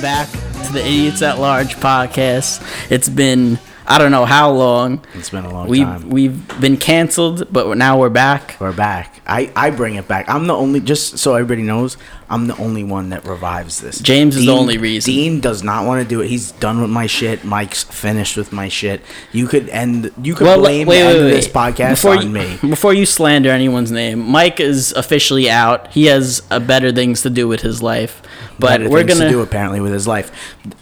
welcome back to the Idiots at Large podcast. It's been I don't know how long. It's been a long We've time. we've been canceled, but now we're back. We're back. I, I bring it back. I'm the only, just so everybody knows, I'm the only one that revives this. James is the only reason. Dean does not want to do it. He's done with my shit. Mike's finished with my shit. You could end. You could blame the end of this podcast before on you, me. Before you slander anyone's name, Mike is officially out. He has uh, better things to do with his life. But Better we're things gonna to do apparently with his life.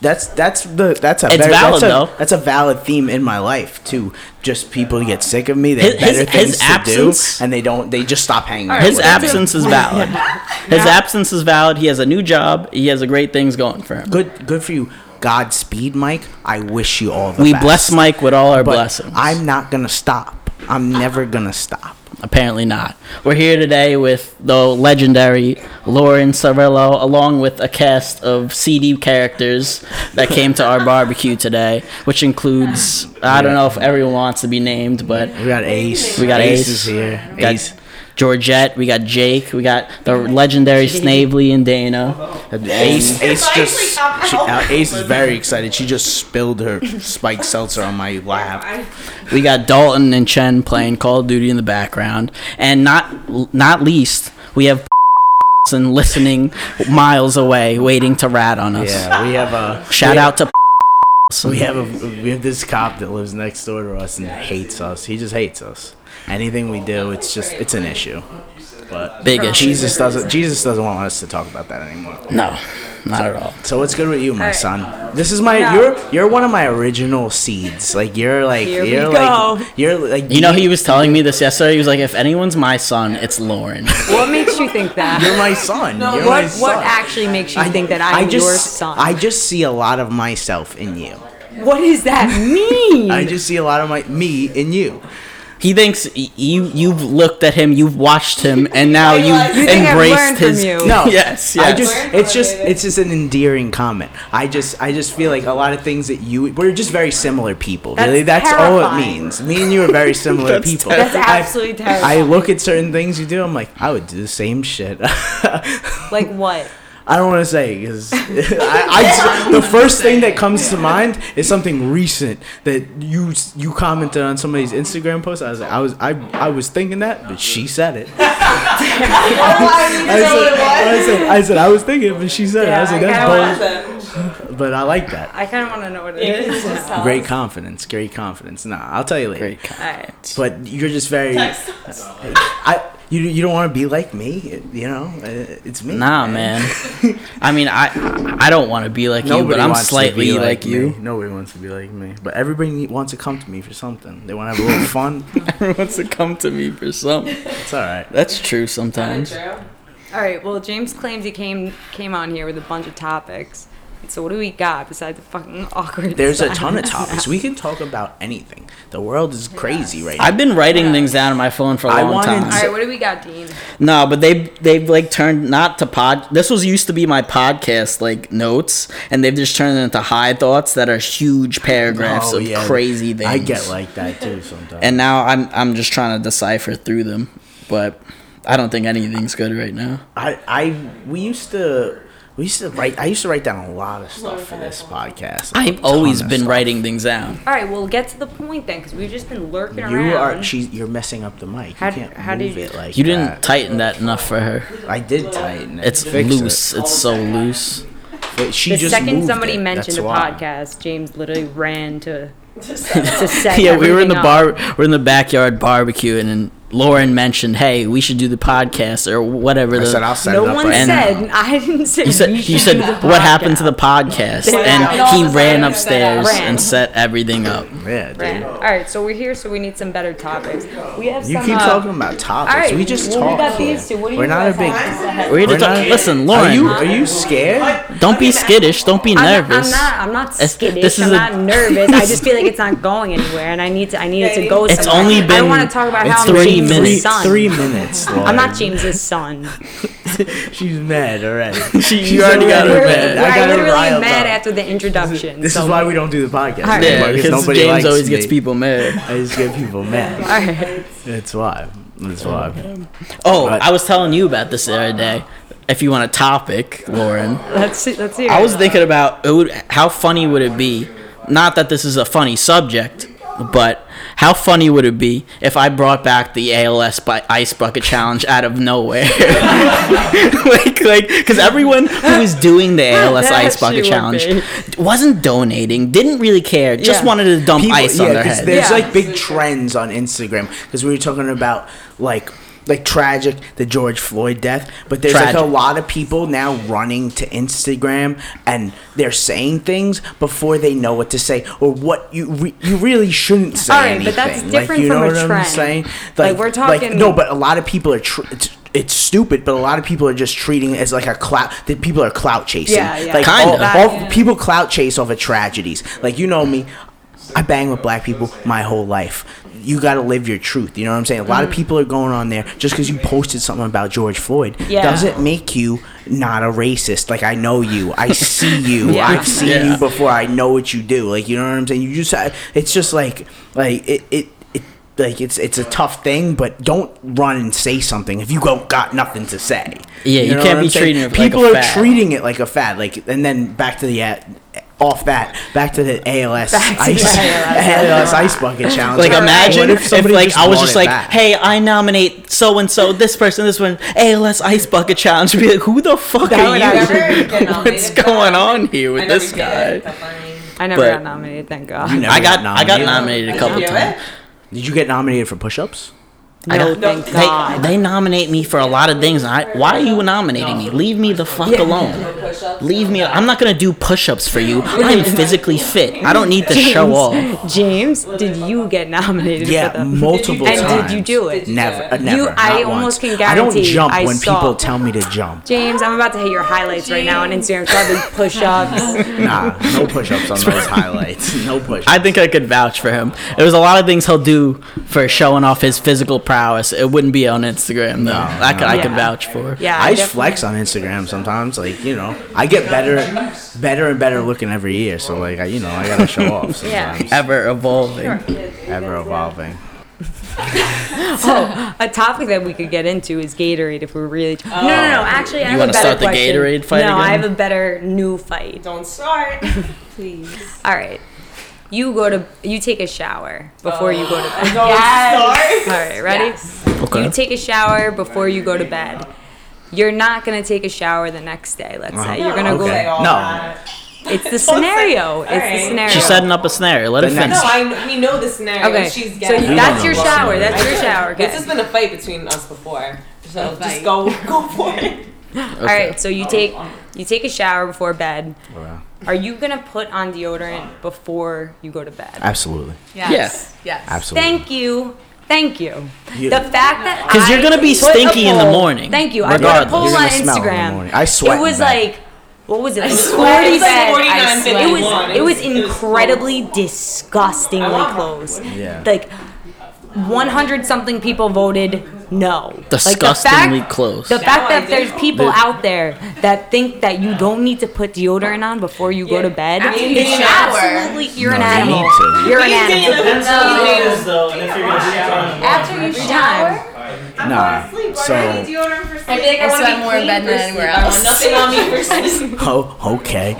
That's that's the that's a It's very, valid, that's a, though. That's a valid theme in my life too. Just people get sick of me. They have His- his- better things his to absence- do, and they don't. They just stop hanging. out his with me. absence is valid. His absence is valid. He has a new job. He has a great things going for him. Good, good for you. Godspeed, Mike. I wish you all the We best. bless Mike with all our but blessings. I'm not gonna stop. I'm never gonna stop. Apparently not. We're here today with the legendary Lauren Sarillo, along with a cast of CD characters that came to our barbecue today, which includes I don't know if everyone wants to be named, but We got Ace. we got Ace, is here. got Ace. Georgette, we got Jake, we got the legendary Snavely and Dana. Ace. Ace just. She, uh, Ace is very excited. She just spilled her spiked seltzer on my lap. We got Dalton and Chen playing Call of Duty in the background, and not not least, we have and listening miles away, waiting to rat on us. Yeah, we have a Shout we, out to We have a we have this cop that lives next door to us and hates us. He just hates us. Anything we do, it's just it's an issue. But Big issue. Jesus doesn't Jesus doesn't want us to talk about that anymore. No, not at all. So what's good with you, my Alright. son? This is my No. you're you're one of my original seeds. Like you're like Here we you're go. like you're like You know, he was telling me this yesterday. He was like, "If anyone's my son, it's Lauren." What makes you think that? you're my son. you're what my son. what actually makes you think that I'm just, your son? I just see a lot of myself in you. what does that mean? I just see a lot of my me in you. He thinks y- you you've looked at him, you've watched him, and now you You think I've embraced learned from his. you. No, yes, I just it's just it's just an endearing comment. I just I just feel like a lot of things that you we're just very similar people. That's really, that's all it means. Me and you are very similar That's people. That's I- absolutely I terrifying. look at certain things you do. I'm like, I would do the same shit. like what? I don't want to say because I, I the first thing that comes to mind is something recent that you you commented on somebody's Instagram post. I was like, I was I, I was thinking that, but she said it. I, said, I said I said I was thinking, but she said it. I was like, that's bold, but I like that. I kind of want to know what it is. Great confidence, great confidence. Nah, I'll tell you later. Great. con- Alright. But you're just very. I you you don't want to be like me, you know. Uh, It's me. Nah, man. I mean, I I don't want to be like you, but I'm wants to slightly be like, me. you. Nobody wants to be like me. But everybody wants to come to me for something. They want to have a little fun. Everyone wants to come to me for something. It's all right. That's true sometimes. All right. Well, James claims he came came on here with a bunch of topics. So what do we got besides the fucking awkward? There's a ton of topics. We can talk about anything. The world is crazy right now. I've been writing things down on my phone for a I long wanted time. All right. What do we got, Dean? No, but they they've like turned not to pod. This was used to be my podcast like notes, and they've just turned it into high thoughts that are huge paragraphs Oh, of yeah. crazy things. I get like that too sometimes. and now I'm I'm just trying to decipher through them, but I don't think anything's good right now. I I we used to we used to write. I used to write down a lot of stuff for this podcast. I've always been stuff. writing things down. All right. Well, get to the point then, because we've just been lurking around. You are she's you're messing up the mic. How you can't how move did you- it like that. You didn't tighten that enough for her. I did tighten it. It's Fix loose. It. It's so loose. But she the just second moved somebody it. mentioned That's a why. podcast, James literally ran to to set yeah, we were in the everything up. bar. We're in the backyard barbecuing, and Lauren mentioned, "Hey, we should do the podcast or whatever." I the, said I'll set No it up one right And- said. I didn't say. You said we you said do the what happened to the podcast. podcast, and No, he ran upstairs Ran. and set everything up. Yeah, dude. All right, so we're here, so we need some better topics. We have You some. keep uh, talking about topics. all right, we just well, talk. We got these two. What do we're you not a big. We're here to We're talk. not- Listen, Are Lauren, you are you scared? don't be skittish. Don't be nervous. I'm not. I'm not skittish. this is I'm not nervous. I just feel like it's not going anywhere, and I need to. I need it to go. It's only I been- don't want to talk about how I'm three James's minutes. son. Three minutes. I'm not James's son. She's mad already. She- you She's already got her We're- mad. I I, got her literally riled mad up. after the introduction. This so- is why we don't do the podcast. All right. yeah, anymore, because nobody James likes always me. gets people mad. I just get people mad. All right. That's why. That's why. Oh, But- I was telling you about this the other day. if you want a topic, Lauren, Let's see. Let's hear. I was thinking about it would, how funny would it be? Not that this is a funny subject, but how funny would it be if I brought back the ALS by ice bucket challenge out of nowhere? like, like, because everyone who was doing the ALS ice bucket challenge wasn't donating, didn't really care, just Yeah. wanted to dump People- ice on their 'cause head. There's Yeah. like big trends on Instagram because we were talking about like like tragic the George Floyd death, but there's like a lot of people now running to Instagram and they're saying things before they know what to say or what you re- you really shouldn't say All right, anything. but that's like, different you know from a what I'm trend. saying? Like, we're talking- no, but a lot of people are. Tr- it's, it's stupid, but a lot of people are just treating it as like a clout. That people are clout chasing. Yeah, yeah. Like Kinda. all, all people clout chase over tragedies. Like you know me, I bang with black people my whole life. You got to live your truth. You know what I'm saying? A lot of people are going on there just because you posted something about George Floyd Yeah. doesn't make you not a racist. Like I know you, I see you, Yeah. I've seen Yeah. you before. I know what you do. Like you know what I'm saying? You just it's just like like it it. it like it's it's a tough thing, but don't run and say something if you go got nothing to say. Yeah, you know can't be I'm saying? treating it like a People are fad. treating it like a fad. Like and then back to the uh, off that back to the ALS Back to ice the ALS. ALS ice bucket challenge. Like imagine What if, somebody like I was just like, back? hey, I nominate so and so, this person, this one, ALS ice bucket challenge. Be like, who the fuck That are you? actually. What's going on here with this guy? it, but funny. I never but- got nominated. Thank God. I got I got nominated? nominated a couple times. Did you get nominated for push-ups? I No, got, thank they, God. they nominate me for a lot of things. I, why are you nominating me? Leave me the fuck alone. Leave me. I'm not gonna do push-ups for you. I'm physically fit. I don't need to show off. James, did you get nominated Yeah, for them? multiple And times. And did you do it? Never, uh, never. You- I not almost once. can guarantee. I don't jump I when saw- people tell me to jump. James, I'm about to hit your highlights right now on Instagram. Probably push-ups. Nah, no push-ups on those highlights. No push. I think I could vouch for him. There's a lot of things he'll do for showing off his physical prowess. It wouldn't be on Instagram though. I could I could vouch for. Yeah, I just flex on Instagram sometimes. Like you know, I get better, better and better looking every year. So like, I, you know, I gotta show off Yeah. sometimes. Ever evolving. Ever evolving. Oh, a topic that we could get into is Gatorade if we're really. no, no, no. Oh. Actually, I have wanna a better start the question. Gatorade fight No, I have a better new fight. Don't start, please. All right. You go to you take a shower before you go to oh. bed. Don't All start. right, ready? Okay. You take a shower before you go to bed. You're not gonna take a shower the next day. Let's say you're gonna uh-huh. Okay. go. No. It's the scenario. It's the scenario. She's setting up a scenario. Let her The finish. No, I we know the scenario. Okay, She's so getting. We that's don't your shower. That's your shower. This has been a fight between us before. So just go, go for it. All right. So you take you take a shower before bed. Wow. Are you gonna put on deodorant before you go to bed? Absolutely. Yes. Yes. Absolutely. Thank you. Thank you. You- the fact that Because you're I gonna be put a stinky in the poll- morning, Thank you. I put a regardless. poll You're on gonna smell in the Instagram. morning. I sweat It was bed. like, what was it? Like sweat. It was like 40 49, I sweat. 51. It was. It was It was incredibly disgustingly close. Yeah. Like. 100 something people voted no. Like, the Disgustingly fact- close. The fact I that there's people The- out there that think that you don't need to put deodorant on before you go to bed, After you is take a shower. absolutely you're No, an animal. You're an You need animal. to- though, and if you're gonna After you shower, Nah. So. I feel like I, I want to be more in bed than anywhere else. nothing on me for sleep. Oh, okay.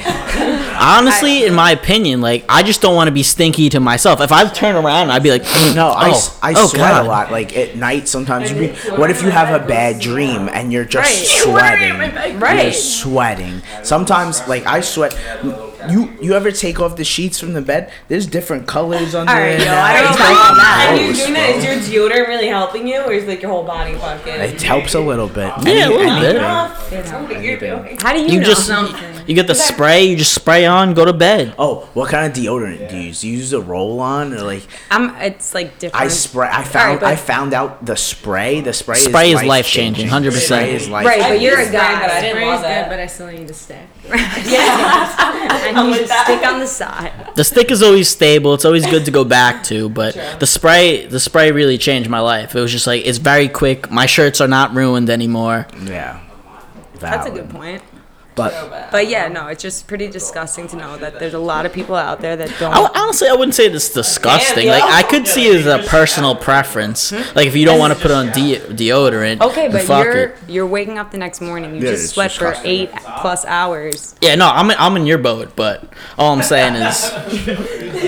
Honestly, in my opinion, like I just don't want to be stinky to myself. If I turn around, I'd be like, mm, No, I, oh, s- I oh, sweat God. a lot. Like at night, sometimes you be. What if you have a bad dream and you're just Right. sweating? Right. You're sweating. Sometimes, like I sweat. You you ever take off the sheets from the bed? There's different colors under All right, it. yo. I don't It's know about fucking that. And you're doing that? Is your deodorant really helping you, or is like your whole body fucking? It helps a little bit. Yeah, a little bit. anything. How do you, You know? just you get the spray, you just spray on, go to bed. Oh, what kind of deodorant do you use? Do you use a roll on or like I'm. It's like different. I spray? I found but- I found out the spray. The spray Spray is is life-changing, 100%. Spray is life. Right, but you're a used spray, guy. but I didn't Spray's love good, it. but I still need to stay. and you just stick on the side. The stick is always stable. It's always good to go back to, but the spray, the spray really changed my life. It was just like it's very quick. My shirts are not ruined anymore. Yeah. That's a Valid. good point. But But yeah, no, it's just pretty disgusting to know that there's a lot of people out there that don't. I, honestly, I wouldn't say it's disgusting. Damn, like. I could see it as a personal preference. Like if you don't want to put on de- deodorant, Okay, but fuck you're it. you're waking up the next morning. You Yeah, just sweat for eight plus hours. Yeah, no, I'm I'm in your boat, but all I'm saying is,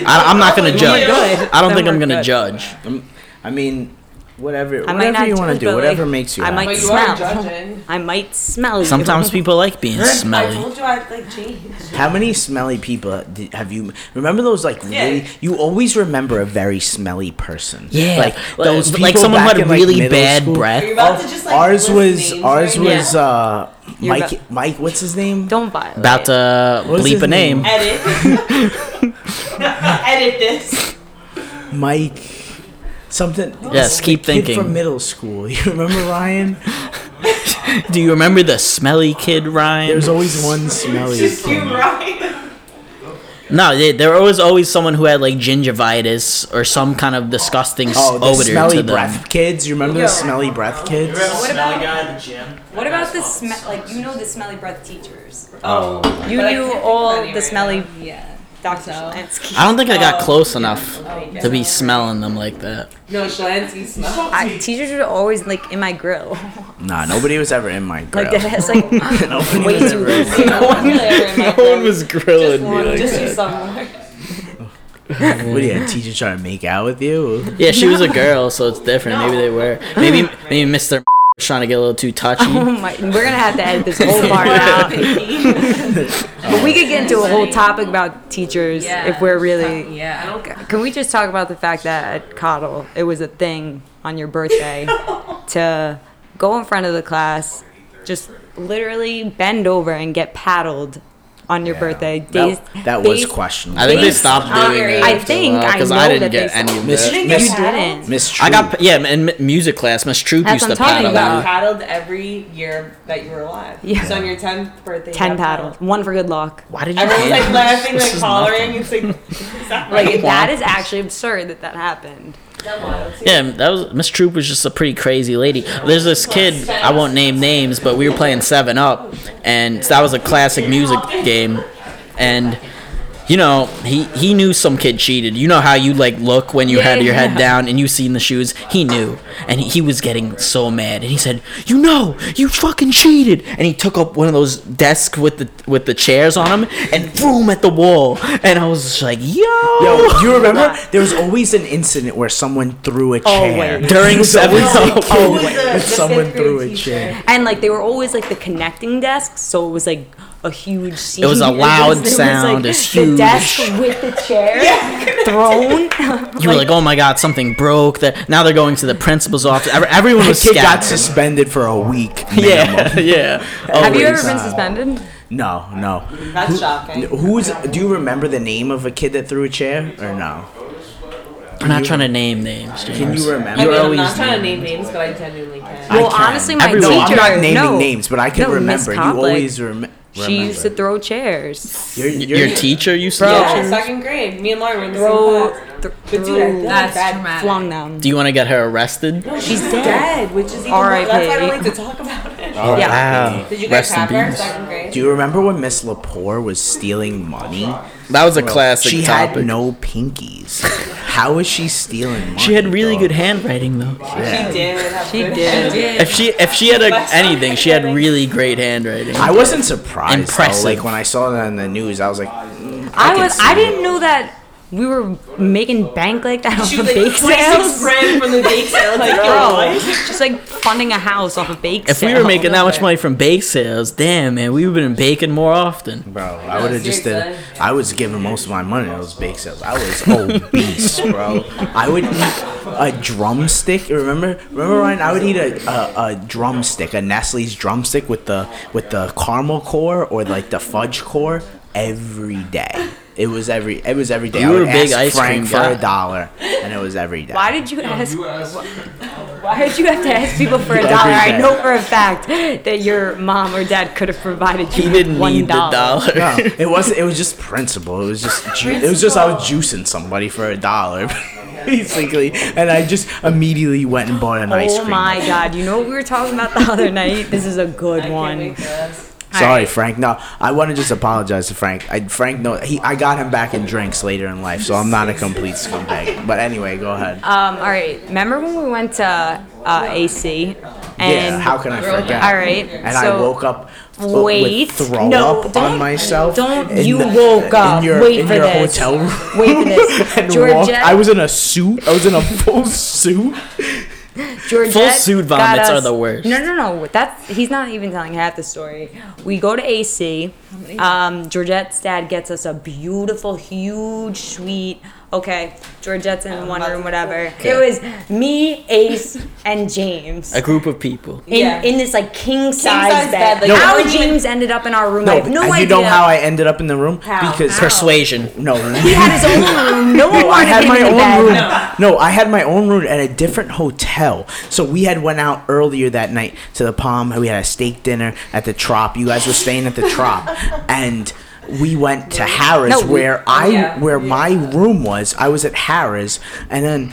I, I'm not gonna oh judge. I don't think I'm gonna judge. I mean, whatever, I might whatever not you want to do, whatever like, makes you. I happy. might But you smell. are. I might smell you. Sometimes people like being smelly. I smelly. told you I'd like change. How many smelly people did, have you? Remember those like Yeah. really? You always remember a very smelly person. Yeah, like those like people someone who had in, like, really middle bad school. breath. Are you about to just like ours was ours right now? was uh You're Mike about- Mike what's his name? Don't violate. About to What's bleep a name. name? edit. edit this. Mike something. Yes, the keep thinking. from middle school. You remember Ryan? Do you remember the smelly kid, Ryan? There's always one smelly. Just you, kid. right? No, they, there was always someone who had like gingivitis or some kind of disgusting s- Oh, the odor smelly to them. breath kids. You remember Yo. the smelly breath kids? What about guy at the gym? what about the smell? Like you know the smelly breath teachers. Oh, You but knew can't think of all the right smelly now. Yeah. Dr. So- Shalansky. I don't think I got Oh. close enough oh, Okay. to be smelling them like that. No, Shalansky smell. I, teachers were always like in my grill. Nah, nobody was ever in my grill. Like that has like Nobody way was too ever in loose. No one really ever in my one was grilling Just one, just you somewhere. What do you had teacher trying to make out with you? Yeah, she was a girl, so it's different. Maybe they were. Maybe maybe Mr. was trying to get a little too touchy. Oh my, we're gonna have to edit this whole part out. but we could get into a whole topic about teachers if we're really. Yeah. I. Can we just talk about the fact that at Coddle it was a thing on your birthday to go in front of the class, just literally bend over and get paddled on your birthday. Days, That, that was questionable. I think they stopped doing that. I think uh, I because know I didn't that get they any of Miss- that. Miss- You didn't. Miss I got yeah in music class. Miss Troop That's used to what I'm paddle talking You got about. paddled every year that you were alive. Yeah. So on your 10th birthday. you Ten got paddles, one for good luck. Why did you? Everyone's like laughing, like hollering. nothing. It's like, that Like that is actually absurd that that happened. Yeah, that was Miss Troop was just a pretty crazy lady. There's this kid I won't name names, but we were playing Seven Up, and that was a classic music game, and. You know, he, he knew some kid cheated. You know how you like look when you had your head Yeah. down and you seen the shoes. He knew, and he, he was getting so mad. And he said, "You know, you fucking cheated!" And he took up one of those desks with the with the chairs on them and threw them at the wall. And I was just like, "Yo!" Yo, you remember? There was always an incident where someone threw a chair. Always. During Seven always Up. a Who was kid the- that the someone threw a chair. And like they were always like the connecting desks, so it was like a huge scene. It was a It loud it was, sound, like, it's The huge. desk with the chair thrown. You were like, "Oh my God, something broke." That now they're going to the principal's office. Everyone was kid got suspended for a week. Yeah, minimum. yeah. Have you ever been suspended? No, no. That's shocking. Who's? Do you remember the name of a kid that threw a chair or no? I'm not trying to name names. James. Can you remember? I mean, I'm not trying to name- name names, but I genuinely can. I Well, can. honestly, my Everyone- No, teacher. I'm not naming no, names, but I can no, Miss remember. You always rem- remember. She used to throw chairs. Your, Your, your, teacher used to throw yeah, chairs? second grade. Me and Lauren were in the Throw, same class. th- But dude, I threw- feel like that flung them. Do you want to get her arrested? She's She's dead. dead, which is even more, R.I.P.. that's why I don't like to talk about it. Oh, Yeah. Wow. Did you guys in have her peace. second grade? Do you remember when Miss Lepore was stealing money? That was a classic She topic. had no pinkies. How is she stealing money? she had really dog? good handwriting though. Yeah. She did. have She good did. handwriting. If she if she had a, anything, she had really great handwriting. I wasn't surprised. Impressive. Though. Like when I saw that in the news, I was like, mm, I can was. I didn't know that we were making bank like that off She of like bake 26 sales. grand from the bake sale. Like, yo, Bro, just like funding a house off of bake sales. if sale. we were making that much money from bake sales, damn man, we would have been baking more often. Bro, I would have just did. I was giving most of my money to those bake sales. I was obese, bro. I would eat a drumstick. Remember, remember Ryan? I would eat a, a, a drumstick, a Nestle's drumstick with the with the caramel core or like the fudge core every day. It was every. It was every day. You I were would a big ice Frank cream for guy. a dollar, and it was every day. Why did you ask? Why did you have to ask people for a dollar? I know for a fact that your mom or dad could have provided you He didn't one need the dollar. dollar. No, it wasn't. It was just principle. It was just. Ju- it was just I was juicing somebody for a dollar, basically, and I just immediately went and bought an ice oh cream. Oh my god! You know what we were talking about the other night? This is a good I can't one. Wait for this. Sorry, right. Frank. No, I want to just apologize to Frank. I, Frank, no, he, I got him back in drinks later in life, so I'm not a complete scumbag. But anyway, go ahead. Um, all right. Remember when we went to uh, AC? And yeah, how can I forget? All right. And so, I woke up Wait. throw No, up on myself. don't you the- woke up. in your, Wait in for your this. hotel room. Wait for this. and Georgette- walked. I was in a suit. I was in a full suit. Georgette Full suit got vomits are the worst. No, no, no. That's he's not even telling half the story. We go to AC. Um, Georgette's dad gets us a beautiful, huge suite. Okay, Georgette's in one room, whatever. It was me, Ace, and James. A group of people. In, Yeah. in this like king size size bed. bed, like, how no one even- James ended up in our room, I No, have no and idea. you know how I ended up in the room How? because Persuasion. no. he had his own room. No one No, I had my in own bed. room. No. I had my own room at a different hotel. So we had went out earlier that night to the Palm. We had a steak dinner at the Trop. You guys were staying at the Trop, and we went to Harrah's No, we- where I yeah. where my room was. I was at Harrah's, and then.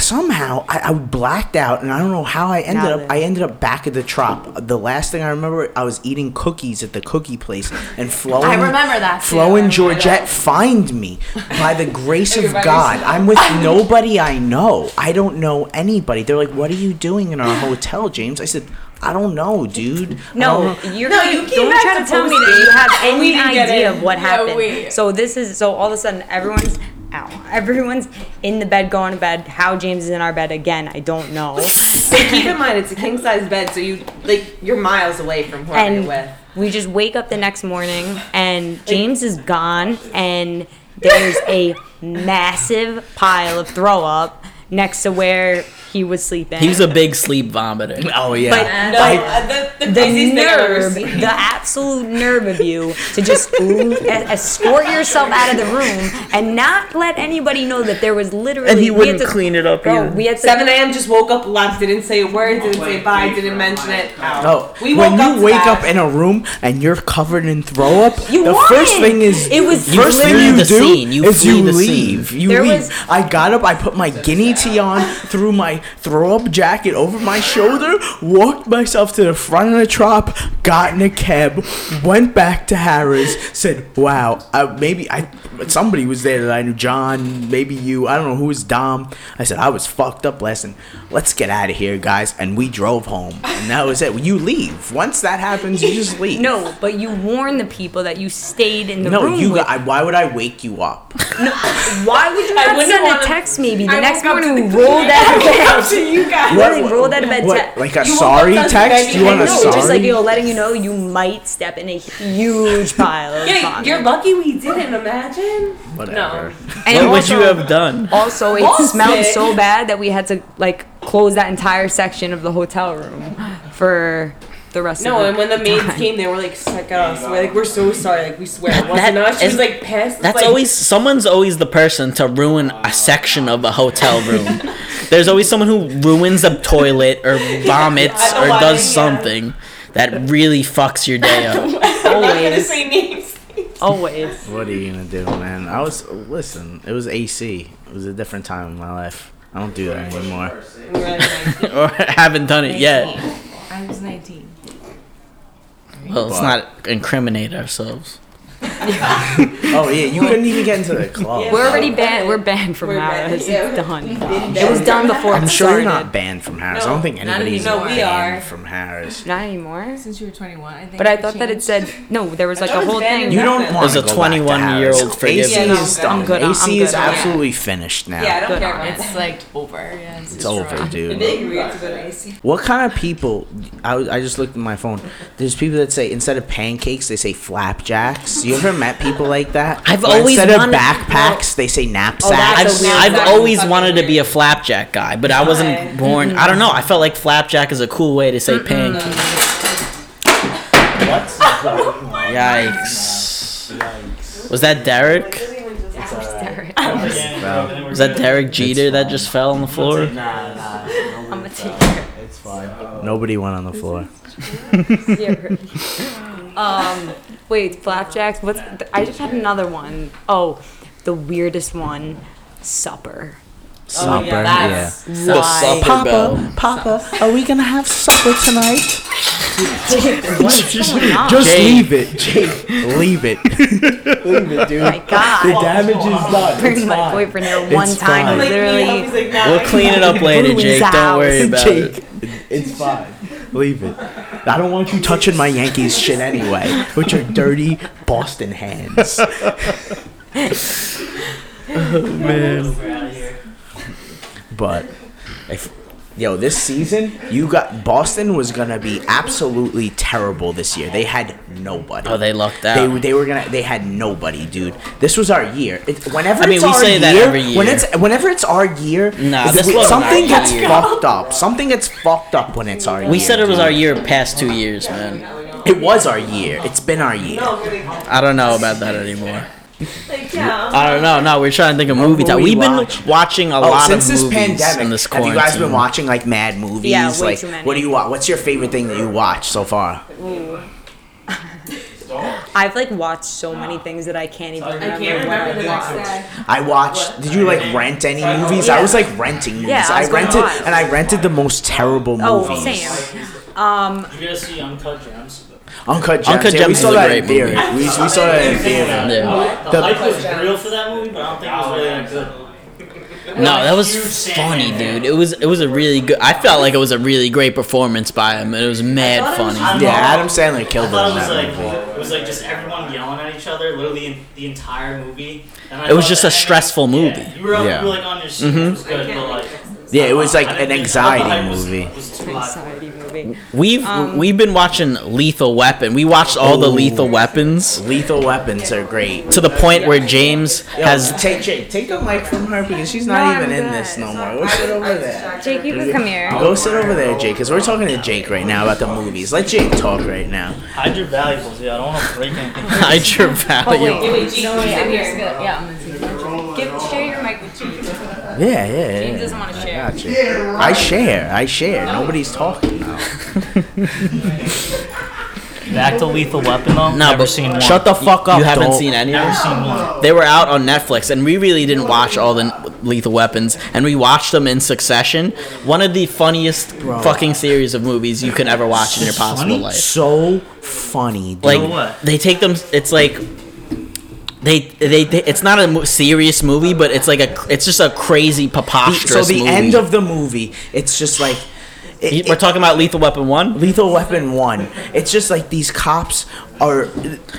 Somehow I, I blacked out, and I don't know how I ended Now up. then. I ended up back at the trop. The last thing I remember, I was eating cookies at the cookie place, and Flo. I and- remember that. Flo and Georgette find me by the grace of God. I'm with nobody I know. I don't know anybody. They're like, "What are you doing in our hotel, James?" I said, "I don't know, dude." No, you're No, gonna, you came don't back try to to tell me that you have any idea of what No, happened. wait. So this is so all of a sudden everyone's ow, everyone's in the bed going to bed. How James is in our bed again, I don't know. So keep in mind, it's a king size bed, so you like you're miles away from whoever you're and with. we just wake up the next morning and James is oh, gone and there's a massive pile of throw up next to where he was sleeping. He was a big sleep vomiter. Oh yeah. But- No, I- uh, the, the, the craziest thing I've ever nerve, the absolute nerve of you to just l- escort yourself out of the room and not let anybody know that there was literally. And he we wouldn't had to, clean it up Bro, either. we had to. 7 a.m. just woke up, left, didn't say a word, didn't say bye, didn't mention it. Out. Oh, we when you up wake that. up in a room and you're covered in throw up, You the won! first thing is It was You first thing you the do scene. You is you leave. scene. You There leave. was- I got up, I put my guinea tee on, threw my throw up jacket over my shoulder, walked myself to the front of the trop, got in a cab, went back to Harrah's, said, "Wow, uh, maybe I." Somebody was there that I knew, John, maybe you. I don't know who was Dom. I said I was fucked up last night. Let's get out of here, guys. And we drove home, and that was it. You leave. Once that happens, you just leave. no, but you warned the people that you stayed in the No, room No, you. with. I, why would I wake you up? No, Why would you I not wouldn't send a text? Maybe the I next morning to we rolled out of bed. To you guys. Literally rolled out of bed. What, te- like a You sorry text? baby You want a head. no, sorry? just like you know, letting you know you might step in a huge pile of Yeah, vomit. you're lucky we didn't imagine. Whatever. And What would you have done? Also, it Bullshit. smelled so bad that we had to like close that entire section of the hotel room for the rest No, of and when the maids time. came, they were like, "Suck us." We're like, "We're so sorry." Like, we swear it wasn't That us. She was like pissed. That's like, always someone's always the person to ruin a section of a hotel room. There's always someone who ruins a toilet or vomits At or wedding, does yeah. something that really fucks your day up. I'm not gonna Always. say names. Always. What are you gonna do, man? I was listen. It was AC. It was a different time in my life. I don't do that anymore. We were like, or haven't done it yet. I was 19. Well, let's not incriminate ourselves. Oh yeah, you couldn't even get into the club. We're already banned. We're banned from We're banned, Harrah's. yeah. It's done. It was done before I'm it sure started. you're not banned from Harrah's. I don't think not anybody's. No, we banned are. from Harrah's. Not anymore. Since you were 21, I think. But I it thought that it said no. There was like a whole thing. You don't There's want a to go back to 21-year-old Harrah's. AC is done. I'm good. I'm AC good is on that. absolutely finished now. Yeah, I don't Good care It's like over. Yeah, it's, It's over, dude. They agreed to go to AC. What kind of people? I, I just looked at my phone. There's people that say instead of pancakes they say flapjacks. You ever met people like that? I've Or always instead of wanted- backpacks they say Oh, knapsacks. I've, That's a weird I've fucking- always fucking wanted to be a flapjack guy, but I wasn't born. I don't know. I felt like flapjack is a cool way to say pancake. What? Yikes. Was that Derek? Was that Derek Jeter that just fell on the floor? I'm gonna It's fine. Nobody went on the floor. Um, wait, flapjacks. What's? I just had another one. Oh, the weirdest one. Supper. Supper. yeah, that's- yeah. The Why? supper bell. Papa, are we gonna have supper tonight? Just Jake. leave it, Jake. Leave it. leave it, dude. my God. The damage is done. Bring It's my fine. boyfriend here It's one time. fine. and Literally, We'll clean it up later, Jake. Don't worry about Jake, it. it's fine. Leave it. I don't want you touching my Yankees shit anyway with your dirty Boston hands. Oh man. But if yo, this season you got Boston was gonna be absolutely terrible this year. They had nobody. Oh, they lucked out. they were gonna they had nobody, dude. This was our year. It, whenever I mean, it's we our say that year, When it's whenever it's our year, Nah, this we- something gets year. fucked up. Something gets fucked up when it's our year. We said it was dude. our year past two years, man. It was our year. It's been our year. I don't know about that anymore. Like, yeah. I don't know. No, we're trying to think of movie time. movie We've been watch. watching a Oh, lot since of this movies pandemic, in this have you guys been watching like mad movies? Yeah, way like, too many. what do you watch? What's your favorite thing that you watch so far? I've like watched so many things that I can't even remember. I can't what remember the I next watched. day. I watched. Did you like rent any movies? I was like renting movies. Yeah, I I, was going rented and I rented the most terrible movies. Oh, movies. same. Um, You guys see Uncut Gems? Uncut Gems. Uncut yeah, Gems we is saw a that great in theater. We, we saw that in theater. Yeah. The, hype was real for that movie, but I don't think it was really that good. No, that was funny, dude. It was it was a really good. I felt like it was a really great performance by him. It was mad thought it was- funny. Yeah, Adam Sandler I killed it in it was that like movie. it was like just everyone yelling at each other, literally in the entire movie. And I It was just the a stressful ending- movie. Yeah, you were, up- Yeah. you were like on your mm-hmm. seat, which was good, but like. Yeah, it was like an anxiety I thought the hype was- movie. was too high. anxiety movie. We've Um, we've been watching Lethal Weapon. We watched all the Ooh. Lethal Weapons Lethal Weapons are great. to the point where James Yo, has take take take the mic from her because she's not I'm even in this no more. Go sit over there. Jake, you can come here. Go sit over there, Jake, because we're talking to Jake right now about the movies. Let Jake talk right now. Hide your valuables, yeah. I don't want to break anything. hide your valuables. Oh, wait, wait, No, wait, I'm here. just gonna, yeah, I'm gonna see. Give, share your mic with James. Yeah, yeah, yeah. James doesn't want to I share. got you. I share. I share. Oh. Nobody's talking now. Back to Lethal Weapon though. No, Never but seen one. Shut the fuck up. You haven't dog. seen any of Never them? seen one. They were out on Netflix, and we really didn't watch all the Lethal Weapons, and we watched them in succession. One of the funniest fucking series of movies you can ever watch in your possible Funny? life. So funny, dude. Like So what? they take them. It's like they, they they it's not a mo- serious movie, but it's like a it's just a crazy The- preposterous. so the movie. end of the movie, it's just like. it- we're it- talking about Lethal Weapon one. Lethal Weapon 1. It's just like these cops are.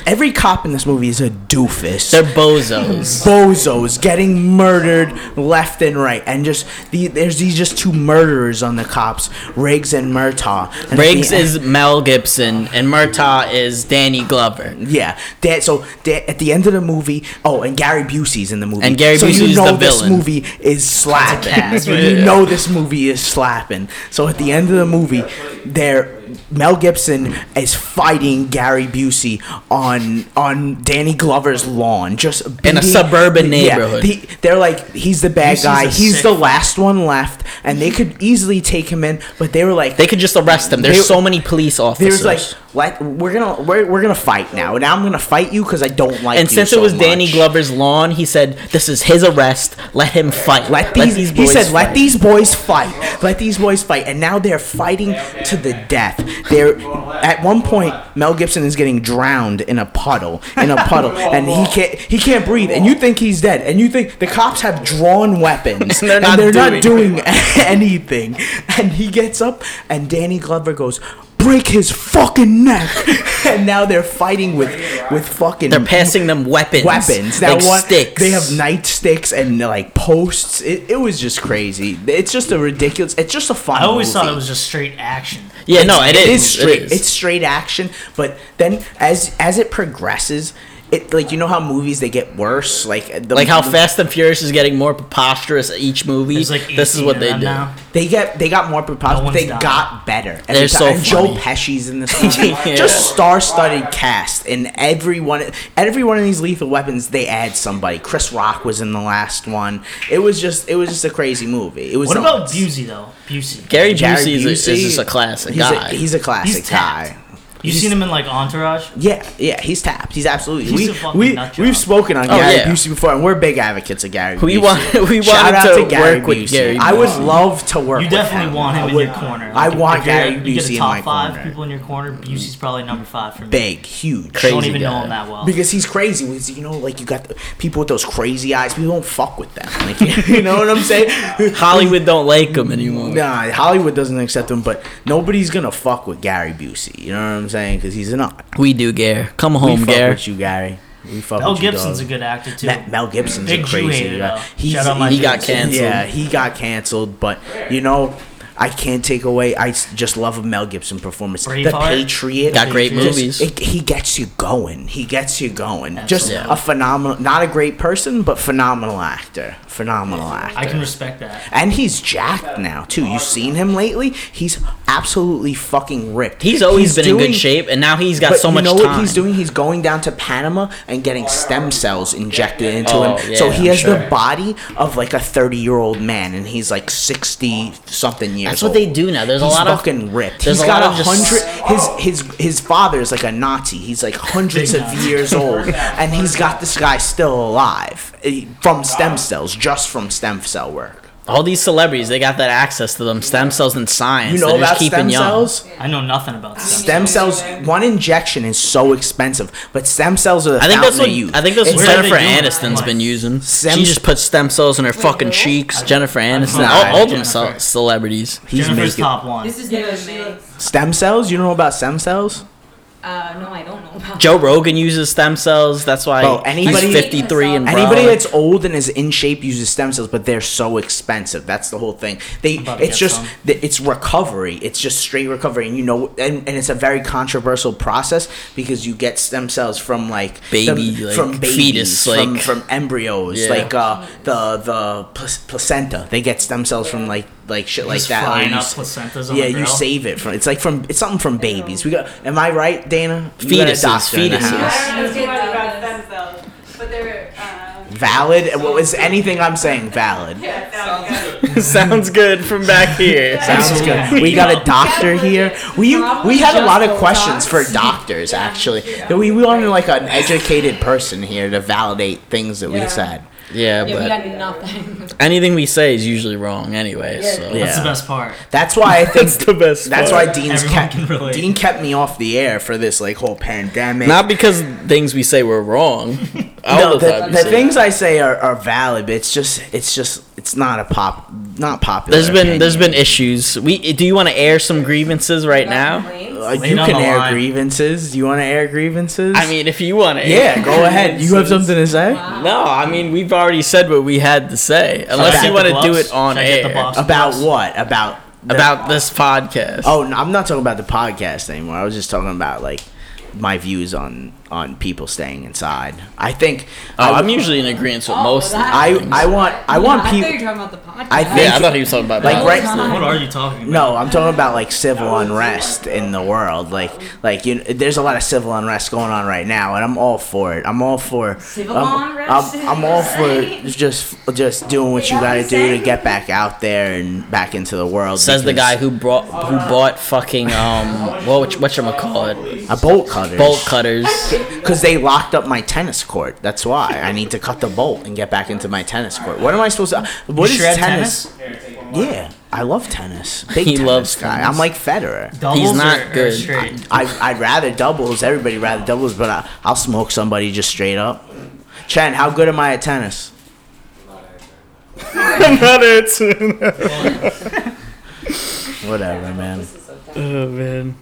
Every cop in this movie is a doofus. They're bozos. bozos getting murdered left and right, and just the, there's these just two murderers on the cops, Riggs and Murtaugh. And at Briggs the is Mel Gibson, and Murtaugh is Danny Glover. yeah. That so that at the end of the movie, oh, and Gary Busey's in the movie, And Gary so you know the this villain. movie is slapping. you know this movie is slapping. So at the end of the movie, there. Mel Gibson is fighting Gary Busey on on Danny Glover's lawn, just In a suburban neighborhood. he- they're like he's the bad Busey's guy. He's the last one left, and they could easily take him in, but they were like, They could just arrest him. There's They- so many police officers. was like, let we're gonna we're, we're gonna fight now. Now I'm gonna fight you because I don't like. and you since so it was Danny. Glover's lawn, he said, "This is his arrest. Let him fight. Let these, he boys said, let fight." these boys fight. Let these boys fight. And now they're fighting to the death. They're at one point Mel Gibson is getting drowned in a puddle, in a puddle, and he can't he can't breathe. And you think he's dead. And you think the cops have drawn weapons, And they're not not doing doing anything. And he gets up, and Danny Glover goes. Break his fucking neck, and now they're fighting with with fucking. They're passing them weapons. weapons. like That one, sticks. They have nightsticks and like posts. It, it was just crazy. It's just a ridiculous. It's just a fun. I always thought it was just straight action. Yeah, no, it It is. is straight. It is. It's straight action, but then as as it progresses, it like you know how movies they get worse. Like the, like how Fast and Furious is getting more preposterous each movie. Like this is what they do. now. they get they got more preposterous. No they one's dying. got better. every They're time. so and Joe. Pesci's in this movie. Yeah. Just star-studded cast in every one. Every one of these Lethal Weapons, they add somebody. Chris Rock was in the last one. It was just it was just a crazy movie. It was. What about nuts. Busey though? Busey. Gary Gary Busey is, a, is just a classic he's guy. A, he's a classic He's guy. You've seen him in like Entourage. Yeah, yeah, he's tapped. He's absolutely. He's a we fucking we nut we've spoken on Oh, Gary yeah. Busey before, and we're big advocates of Gary. We Busey. want- we Shout wanted out to to Gary work with Busey. Gary I would love to work. With Gypsy. You with definitely him. want him I in your corner. I Like, want if you're- Gary You get Busey a in top my five corner. people in your corner. Busey's probably number five for me. Big, huge. Crazy Don't even know him that well. Because he's crazy. He's- You know, like you got the people with those crazy eyes. People don't fuck with them. Like, you know what I'm saying? Hollywood don't like him anymore. Nah, Hollywood doesn't accept him, but nobody's gonna fuck with Gary Busey. You know what I'm saying? Because he's not. We do, Gary. Come home, fuck Gare. with you, Gary. We fuck Mel with Gibson's dog. a good actor too. Mel, Mel Gibson's Big a crazy guy. He's, Shout He got canceled. Yeah, he got canceled, but you know, I can't take away. I just love a Mel Gibson performance. The Patriot Got great Just- movies. It, he gets you going. He gets you going. Just Absolutely. a phenomenal, not a great person, but phenomenal actor. Phenomenal actor. I can respect that. and he's jacked now too. You seen him lately? He's absolutely fucking ripped. He's always been in good shape, and now he's got but so you much know time. what he's doing? He's going down to Panama and getting stem cells injected into Oh, him. so he I'm has the body of like a 30 year old man, and he's like 60 something years. That's what old. they do now. There's a He's lot of fucking ripped. there's He's a got lot a of just- hundred. His his his father is like a Nazi. He's like hundreds of Nazi. years old, and he's got this guy still alive eh, from stem cells, just from stem cell work. All these celebrities. They got that access to them stem cells and science. You know about keeping stem young. cells? I know nothing about stem Stem cells, one injection is so expensive, but stem cells are the I think that's fountain what of youth. I think that's what It's Where Jennifer they doing it? Aniston's Like, been using. stem- she just puts stem cells in her fucking cheeks. Jennifer Aniston, Nah, all, all them Jennifer. celebrities. He's Jennifer's making top one. This is new to stem cells. You don't know about stem cells? Uh, no, I don't know about Joe Rogan uses stem cells. That's why Bro, anybody- he's 53 and Anybody bro. that's old and is in shape uses stem cells, but they're so expensive. That's the whole thing. They, about to it's get just, some. th- it's recovery. It's just straight recovery, and you know, and, and it's a very controversial process because you get stem cells from like Baby, the- like, from babies, fetus, from like- from embryos, Yeah. like uh, the the pl- placenta. They get stem cells from like like shit like Just that. frying you up s- placentas on yeah, the you grill. save it from. It's like from. It's something from babies. We got. Am I right, Dana? You got a Fetuses, doctor in the fetuses. house. I don't know too much about stem cells, but they're uh, Valid. What was anything I'm saying valid? yeah, sounds good. Sounds good from back here. Sounds good. We got a doctor here. We we had a lot of questions for doctors actually. We we wanted like an educated person here to validate things that we said. Yeah, Yeah, we but got nothing. anything we say is usually wrong anyway. So That's Yeah. the best part. That's why I think That's the best That's part. why Dean's Everyone kept can relate. Dean kept me off the air for this like whole pandemic. not because things we say were wrong. All no, the, the, the say things I say are, are valid, but it's just it's just it's not a pop not popular. There's been there's been issues. We do you want to air some grievances right now? Uh, you can air line. grievances. You want to air grievances? I mean, if you want to. yeah, go ahead. You have something to say No, I mean we've already said what we had to say. Unless About you want to do it on Should the air about gloves? what? About the- about this podcast. Oh, no, I'm not talking about the podcast anymore. I was just talking about like my views on on people staying inside. I think. Oh, I, I'm usually in agreement with Oh, most. that- I I want I want I thought you were people. talking about the podcast. I think- yeah, I thought he was talking about Like, balance. right- What are you talking about? No, I'm talking about like civil unrest in the world. Like, like you, there's a lot of civil unrest going on right now, and I'm all for it. I'm all for Civil I'm, unrest? I'm, I'm all for just just doing what you got to do to get back out there and back into the world. Says the guy who brought who bought fucking um what what you call it a bolt cutter. bolt cutters. Because they locked up my tennis court. That's why I need to cut the bolt and get back into my tennis court. What am I supposed to? What You is shred tennis? Yeah, I love tennis. Big He tennis loves guy. tennis. I'm like Federer. Doubles He's not or, or good. straight? I I'd rather doubles. Everybody rather doubles, but I, I'll smoke somebody just straight up. Chen, how good am I at tennis? Not it. Whatever, man. Oh man.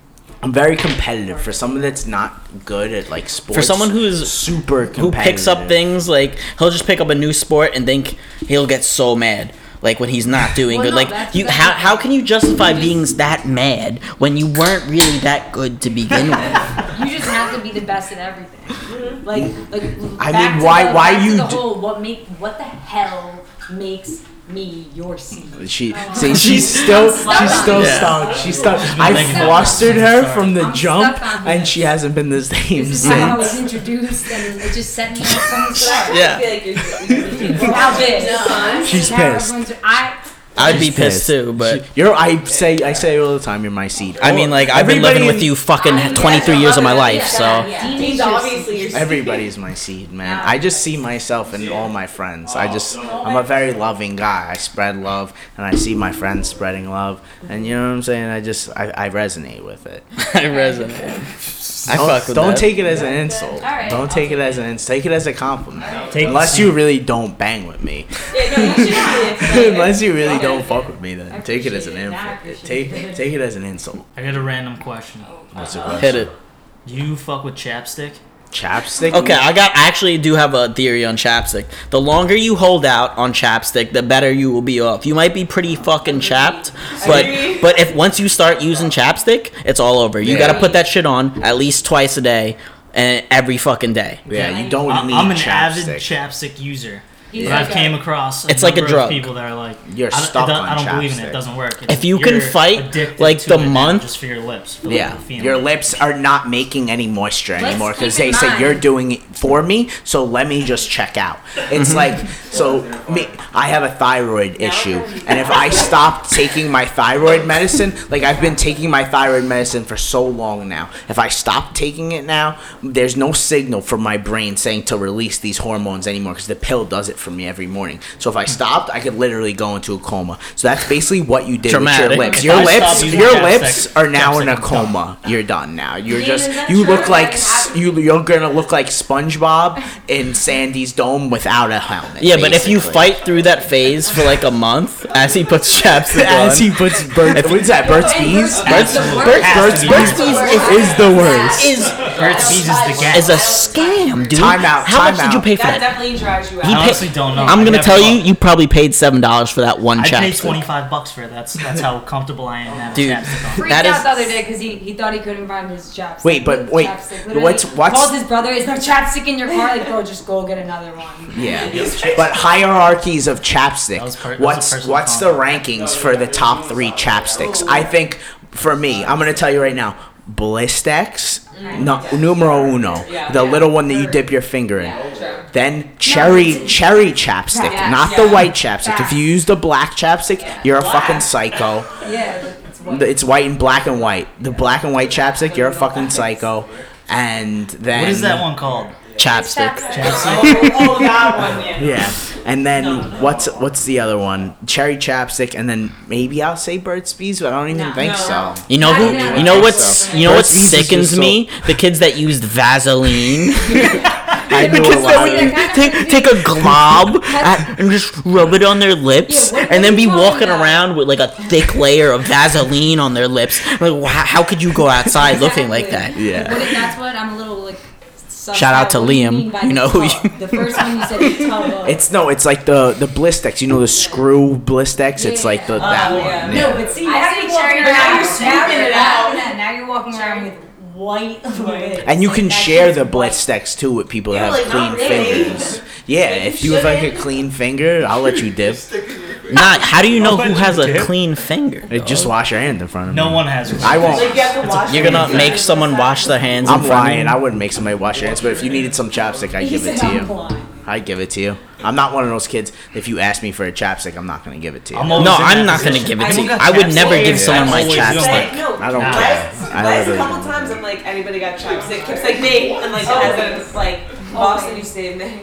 I'm very competitive for someone that's not good at like sports. For someone who's super who picks up things like he'll just pick up a new sport and think he'll get so mad like when he's not doing Well, good no, like that's- you that's how, how can you justify You just- being that mad when you weren't really that good to begin with You just have to be the best at everything. Mm-hmm. Like, like. I back mean, to why- the- why you The d- whole what make what the hell makes me your seed? She oh. see she's still she's still Yeah. stuck. She's stuck. I making flustered her from the I'm jump, and she hasn't been the same This is how I was since. introduced, and it just set me up from the start. yeah I feel like you're, you're Now this. She's Now pissed. I I'd be She's pissed too, but You're. I say. I say all the time. You're my seed. I mean, like I've been living with you fucking 23 years of my life, so Dean's obviously Everybody's my seed, man. I just see myself and all my friends. I just, I'm a very loving guy. I spread love, and I see my friends spreading love, and you know what I'm saying. I just, I, I resonate with it. I resonate. I don't, fuck with you. don't that. take it as an insult. Alright, don't take it as an insult. Take it as a compliment. Take- Unless you really don't bang with me. Yeah, no, you should really explain. Unless you really don't fuck with me, then take it as an insult. Take, take it as an insult. I got a random question. What's the question? Hit it. Do you fuck with chapstick? Chapstick. Okay, I got I actually do have a theory on chapstick. The longer you hold out on chapstick, the better you will be off. You might be pretty fucking chapped, but but if once you start using chapstick, it's all over. You Yeah. got to put that shit on at least twice a day and every fucking day. Yeah, you don't I'm, need I'm an chapstick. avid chapstick user. He's But I've a- came across a It's like a number of drug. people that are like, You're I, don't- stuck I don't, on I don't believe in it. chapstick. It doesn't work. It's- If you can fight, like, the month- just for your lips. For Yeah, the feeling. your lips are not making any moisture Let's anymore because keep in they say you're doing it for me. So let me just check out. It's like so me. I have a thyroid issue, and if I stop taking my thyroid medicine, like I've been taking my thyroid medicine for so long now, if I stop taking it now, there's no signal from my brain saying to release these hormones anymore because the pill does it for me every morning. So if I stopped, I could literally go into a coma. So that's basically what you did with your lips. Your I lips, your lips are now in a chapstick, I'm coma. You're done now. You're just you look like Like, s- have- you. You're gonna look like SpongeBob in Sandy's dome without a helmet. Yeah, but if you fight through that phase for like a month as he puts chapstick on, as he puts Bert, what's that? Burt's Bees. Burt's, Absolutely. Burt's, Burt's, to be Burt's used. Bees is the worst. is, Burt's Bees is the gas. is a scam, dude. Time out, How time much did you pay for That that? definitely drives you out. He I paid- honestly don't know. I'm gonna tell bought- you, you probably paid seven dollars for that one I paid 25 bucks for it. That's that's how comfortable I am having Dude. freaked That out is- the other day because he, he thought he couldn't find his chapstick. Wait, but wait, chapstick. What's- what's- Called his brother. Is there chapstick in your car? Like, bro, just go get another one. Yeah, but hierarchies of chapstick. Per- that what's personal what's the rankings for the top three chapsticks? I think for me, I'm gonna tell you right now, Blistex, no, numero uno, the little one that you dip your finger in. Then cherry cherry chapstick, Yeah, not the white chapstick. If you use the black chapstick, you're a fucking psycho. Yeah, it's what The- It's white and black and white. The black and white chapstick, you're a fucking psycho. And then What is that one called? Chapstick. Chapstick. oh, that one, yeah. Yeah. And then what's what's the other one? Cherry chapstick, and then maybe I'll say Burt's Bees, but I don't even think so. You know who? Not You know what's? so. You know what Burt's Bees is just sickens so- me? The kids that used Vaseline. I knew a lot of that- take take a glob at- and just rub it on their lips, Yeah, and then be are you talking walking about? around with like a thick layer of Vaseline on their lips. Like, wh- how could you go outside looking like that? Yeah. What, that's what I'm a little like. Sussed Shout out to What do you Liam. You know who The first one you said is tub of. It's no, it's like the the Blistex. You know the screw Blistex. It's like the that Oh, one. yeah. No, but see, I now see you're walking now, you're Now you're it out. now- Now you're walking around with white lips. And you can that share the. Blistex too with people that have like, clean really. fingers. Yeah, if you have like a clean finger, I'll let you dip. Not. How do you know who has a clean finger? Uh, Just wash your hand in front of me. No one has. I won't. Like, you have to wash You're your gonna hands. make someone wash their hands in I'm front of lying. you? I wouldn't make somebody wash your hands, but if you needed some chapstick, I'd give it to you. I'd give it to you. I'm not one of those kids. If you ask me for a chapstick, I'm not gonna give it to you. I'm always No, in I'm that not gonna position. give it I to you. got I would chapstick. never give Yeah, someone my always chapstick. doing Like, no, I don't last, care. I last literally couple don't times, I'm like, anybody got chapstick? Kip's like me, and like, as a like, Boston, you saved me.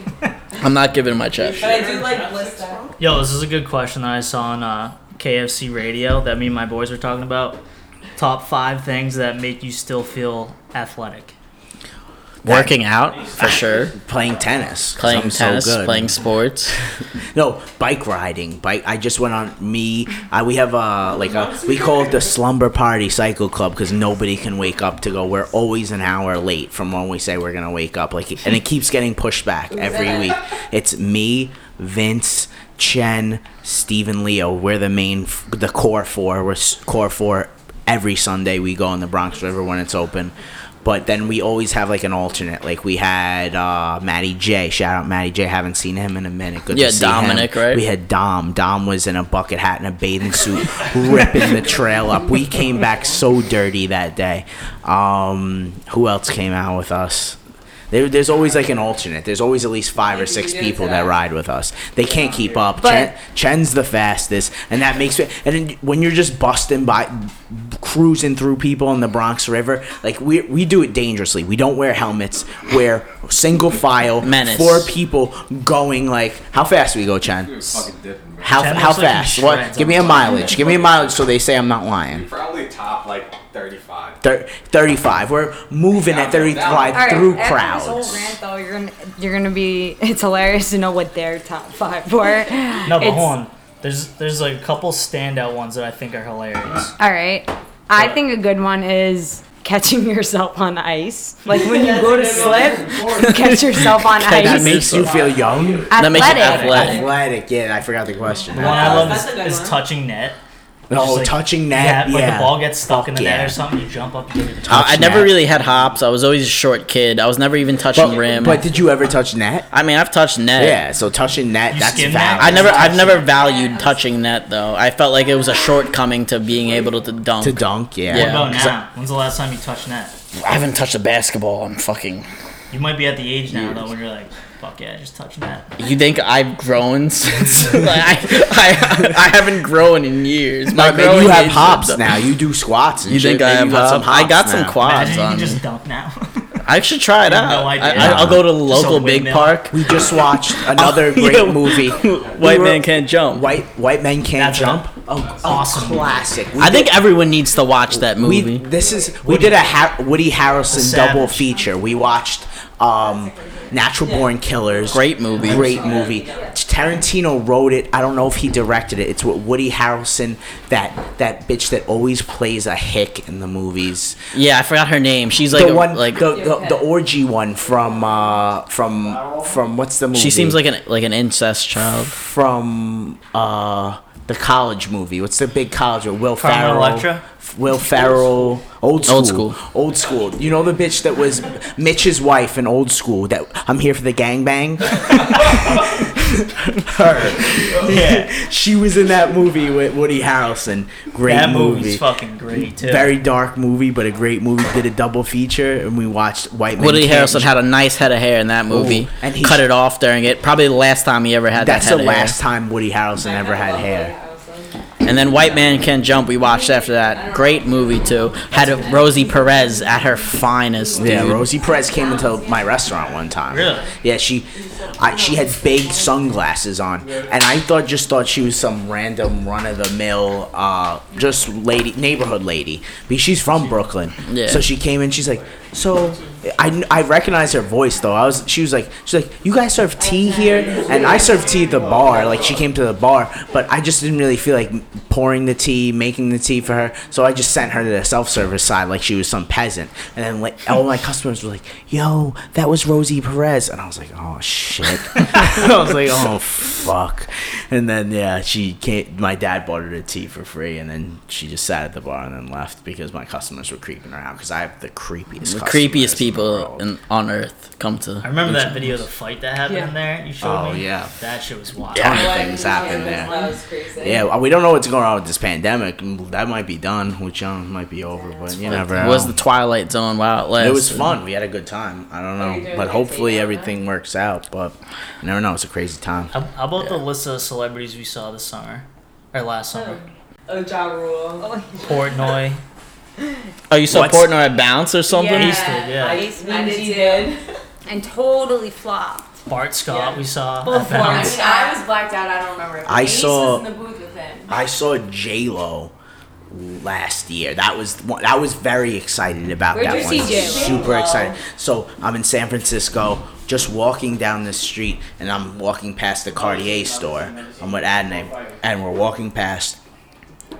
I'm not giving my chapstick. But I do like blister. Yo, this is a good question that I saw on uh, KFC radio that me and my boys were talking about. Top five things that make you still feel athletic. Working out for sure. playing tennis. 'cause Playing I'm so tennis, good. playing sports. No, bike riding. Bike. I just went on me. I, we have a like a we call it the slumber party cycle club because nobody can wake up to go. We're always an hour late from when we say we're gonna wake up. Like, and it keeps getting pushed back every week. It's me, Vince, Chen, Stephen, Leo. We're the main, the core four. We're core four. Every Sunday we go in the Bronx River when it's open. But then we always have like an alternate. Like we had uh, Matty J. Shout out Matty J. Haven't seen him in a minute. Good Yeah, to see Dominic, him. right? We had Dom. Dom was in a bucket hat and a bathing suit, ripping the trail up. We came back so dirty that day. Um, who else came out with us? There, there's always like an alternate. There's always at least five or six people that ride with us. They can't keep up. But- Chen, Chen's the fastest, and that makes it. And then when you're just busting by, cruising through people in the Bronx River, like we we do it dangerously. We don't wear helmets. We're single file, Menace. four people going like how fast we go, Chen? How Chen how looks like fast? What? Give me a mileage. Give me a mileage so they say I'm not lying. Probably top like 35. Thir- 35. We're moving at 35 All right, through after crowds. This whole rant, though, you're gonna you're gonna be. It's hilarious to know what their top five were. No, but It's- hold on. There's there's like a couple standout ones that I think are hilarious. All right, I think a good one is catching yourself on ice. Like when you go to slip, you catch yourself on ice. That makes you feel young. That makes you Athletic. athletic. Athletic. Yeah, I forgot the question. The one I love is, is touching net. Oh, Just like- touching net. Yeah. like the ball gets stuck in the yeah. net or something. You jump up, you get it. I, I Touch never net. really had hops. I was always a short kid. I was never even touching but, rim. but did you ever touch net? I mean, I've touched net. Yeah, so touching net, You that's skim valid. I never, I've never valued touching net though. I felt like it was a shortcoming to being able to dunk. to dunk, yeah. What Yeah. about 'cause now? When's the last time you touched net? I haven't touched a basketball. I'm fucking. You might be at the age now though when you're like, fuck yeah, just touch that. You think I've grown since? like, I, I, I haven't grown in years. My But maybe you have age- hops now. You do squats. And You shit. think I have you got hops? I got hops some now. quads Imagine you on can just dunk now. I should try it I out. no I, idea. I, I'll go to the local big windmill. park. We just watched oh, another Oh, great movie. White We were- man can't jump. White White Men Can't That's Jump. A- Oh, awesome a classic. We I think everyone needs to watch that we movie. this is we did a ha- Woody Harrelson The double feature. We watched um, Natural Born Killers. Great movie. Great movie. Tarantino wrote it. I don't know if he directed it. It's with Woody Harrelson, that that bitch that always plays a hick in the movies. yeah, I forgot her name. She's like the a- one, like the, the the orgy one from uh from from what's the movie? she seems like an like an incest child. from uh the college movie. What's the big college with Will Carmen Ferrell? Electra? Will Ferrell. Old school. Old School. Old school. You know the bitch that was Mitch's wife in Old School. That I'm here for the gangbang. Her. Yeah. She was in that movie with Woody Harrelson. Great that movie. movie's fucking great too. Very dark movie, but a great movie. Did a double feature, and we watched White Men Woody Can't Harrelson had a nice head of hair in that oh, movie, and he- cut it off during it. Probably the last time he ever had That's that the head of hair. last time Woody Harrelson ever had hair. And then White Man Can Jump, we watched after that. Great movie too. Had a Rosie Perez at her finest. Yeah. Rosie Perez came into my restaurant one time. Really? Yeah, she, I, she had big sunglasses on, and I thought just thought she was some random run of the mill, uh, just lady neighborhood lady. Because she's from Brooklyn. Yeah. So she came in. She's like, so. I, I recognized her voice though. I was she was like she's like you guys serve tea here? And I serve tea at the bar. Like she came to the bar but I just didn't really feel like pouring the tea making the tea for her. So I just sent her to the self service side like she was some peasant. And then like all my customers were like yo that was Rosie Perez. And I was like oh shit. I was like oh fuck. And then yeah she came my dad bought her the tea for free and then she just sat at the bar and then left because my customers were creeping her out because I have the creepiest The customers creepiest the people in, on earth come to. I remember that video of the fight that happened in there. You showed Oh, me. yeah. That shit was wild. ton of things happen That there. was crazy. Yeah, we don't know what's going on with this pandemic. That might be done, which um, might be over, but you never It know. was the Twilight Zone while it lasted. it was fun. We had a good time. I don't know, but hopefully takeout everything works out. But you never know. It's a crazy time. How, how about the list of celebrities we saw this summer? Or last summer? Oh, Ja Rule. Portnoy. Oh, you supporting What's- Portnoy at Bounce or something? Yeah. East did, yeah. Ice I did Minzy too. did. and totally flopped. Bart Scott we saw. Both at I mean, I was blacked out. I don't remember. I Ace saw- was in the booth with him. I saw J Lo last year. That was one- I was very excited about Where'd that you one. see J.Lo? Super excited. So I'm in San Francisco, just walking down the street, and I'm walking past the Cartier store. I'm with Adney, and we're walking past,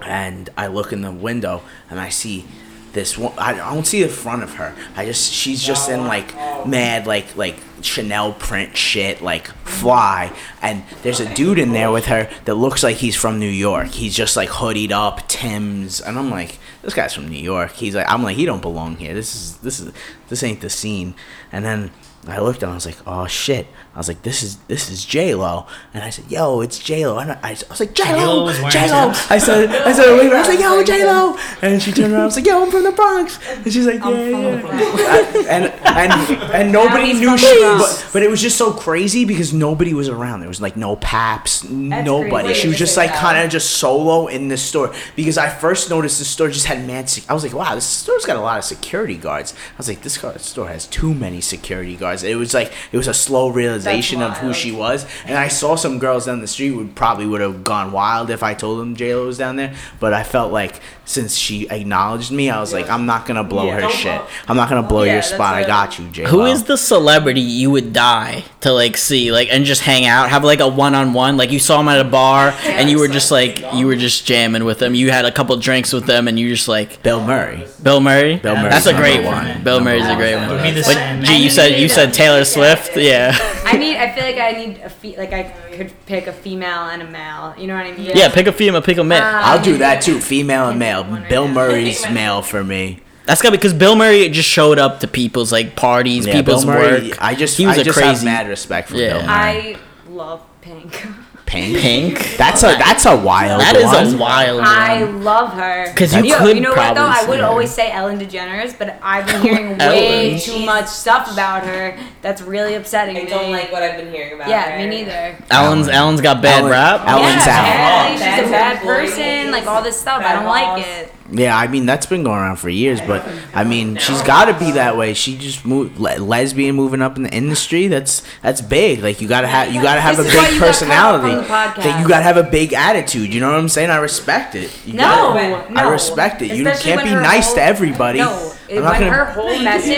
and I look in the window, and I see this one. I don't see the front of her. I just she's just in like mad like like Chanel print shit like fly, and there's a dude in there with her that looks like he's from New York. He's just like hoodied up, Timbs, and I'm like, this guy's from New York. He's like, I'm like, he don't belong here. This is this is this ain't the scene. And then I looked and I was like, oh shit. I was like, this is this is J Lo, and I said, yo, it's J Lo. And I, I was like, J J-Lo Lo, was wearing J Lo. I said, I said, wait, I was like, yo, J Lo. And she turned around. I was like, yo, I'm from the Bronx. And she's like, yeah, yeah. and and and nobody knew she. Bronx. But, but it was just so crazy because nobody was around. There was like no paps, nobody. She was just like kind of just solo in the store because I first noticed the store just had mad. Sec- I was like, wow, this store's got a lot of security guards. I was like, this store has too many security guards. It was like it was a slow realization of who she was, and I saw some girls down the street would probably would have gone wild if I told them J Lo was down there. But I felt like since she acknowledged me, I was like, I'm not gonna blow her shit. blow- I'm not gonna blow Yeah, your that's spot. I got you, J Lo. Who is the celebrity you would die to like see like and just hang out, have like a one on one? Like you saw him at a bar and you were just like you were just jamming with them. You had a couple drinks with them and you just like Bill Murray? Bill Murray. Bill Murray. That's a great one. one. Bill Murray's a great one. Would be the But same. G, you said you said Taylor Swift. Yeah. I need. I feel like I need a fe- like I could pick a female and a male. You know what I mean? Yeah. Pick a female. Pick a male. Um, I'll do that too. Female and male. Bill Murray's male for me. That's got to be because Bill Murray just showed up to people's like parties, Yeah, people's Bill Murray, work. I just, he was I a just crazy have mad respect for Yeah. Bill Murray. I love Pink. Pink. Pink. That's a that's a wild That is one. a wild I one. love her. 'Cause you Yo, could you know what though? I would her. always say Ellen DeGeneres, but I've been hearing way Ellen. too much stuff about her. That's really upsetting I me. don't like what I've been hearing about Yeah, her. me neither. Ellen's Ellen's got bad Ellen- rap. Ellen's yeah, out. apparently she's a Bad bad person. Like all this stuff. I don't boss. like it. Yeah, I mean that's been going around for years, but I mean she's got to be that way. She just moved le- lesbian moving up in the industry. That's that's big. Like you gotta have you gotta have This a big personality. from the podcast. That you gotta have a big attitude. You know what I'm saying? I respect it. You No, gotta- no. I respect it. You Especially can't be nice whole- to everybody. No, I'm when gonna- her whole message,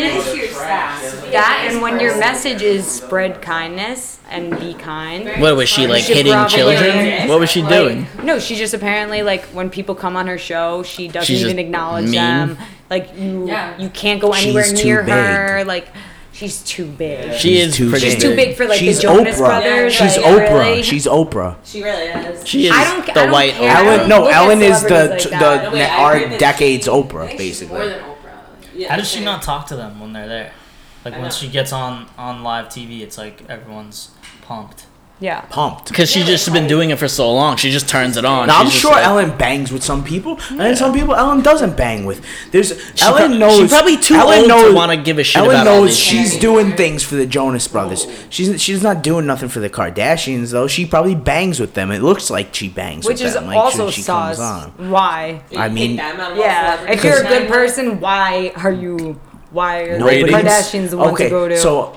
that and when your message is spread kindness and be kind. What was she like should hitting probably- children? What was she Like, doing? no, she just apparently like when people come on her show, she doesn't She's even just acknowledge mean. them. Like you, Yeah. you can't go anywhere She's too near her. Like she's too big. She is too pretty She's big. too big for like She's the Jonas Oprah. Brothers. She's like, Oprah. really. She's Oprah. She really is. She is I don't ca- the I don't white care. Oprah. Ellen, no, look at Ellen is the celebrities the, like that. No, wait, I our agree that decade's she- Oprah, I think she's more basically. than Oprah. Yeah, How does she not talk to them when they're there? Like I when know. she gets on on live TV, it's like everyone's pumped. Yeah. Pumped. Because she's just been doing it for so long. She just turns it on. Now I'm She's just sure like- Ellen bangs with some people, and then some people Ellen doesn't bang with. There's She Ellen prob- knows. she probably too Ellen old to knows, wanna give a shit Ellen about all knows these she's doing things for the Jonas Brothers. She's she's not doing nothing for the Kardashians though. She probably bangs with them. It looks like she bangs Which with is them. Like also she, she comes sauce. on. Why? I mean- them out of all Yeah. If you're a good person, why are you? Why are the Nobody's- Kardashians the ones okay, to go to? So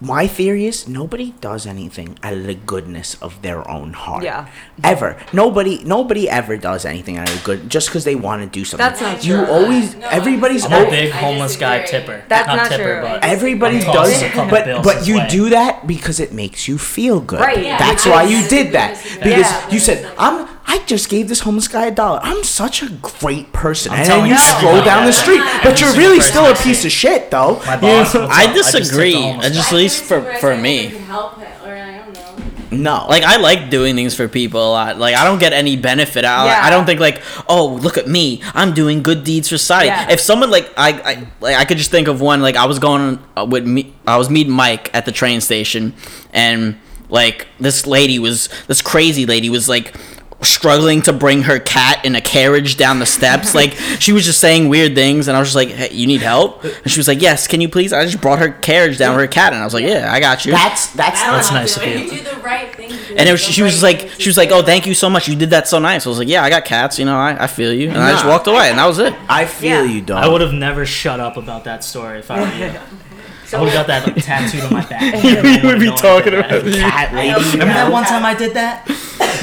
my theory is nobody does anything out of the goodness of their own heart. Yeah. Ever. Nobody nobody ever does anything out of good just because they want to do something. That's not true. You true. always everybody's I'm a o- big homeless guy tipper. That's not tipper, true. but Everybody I'm does, tossing a but bills but you way. do that because it makes you feel good. Right. Yeah. That's why you did that because Yeah. you said I'm. I just gave this homeless guy a dollar. I'm such a great person, I'm and then telling you you, stroll down the street, but you're really still a piece of shit, though. My boss. know? will I tell- just tipped disagree. the homeless I just guy. at least for for me. help it, or I don't know. No, Like I like doing things for people a lot. Like I don't get any benefit out. Yeah. I don't think like, oh, look at me, I'm doing good deeds for society. Yeah. If someone like I, I like I could just think of one. Like I was going uh, with me, I was meeting Mike at the train station, and like this lady was this crazy lady was like struggling to bring her cat in a carriage down the steps like she was just saying weird things and i was just like hey you need help and she was like yes can you please i just brought her carriage down with her cat and i was like yeah i got you that's that's That's nice of You you. do the right thing. and it was, she was just like, she was like, "Oh, thank you so much. You did that so nice." I was like, "Yeah, I got cats. You know, I, I feel you." And I just walked away, and that was it. I feel Yeah. you, dog. I would have never shut up about that story if I were you. I would have got that like, tattooed on my back. You would be talking about cat lady. Remember that one time I did that?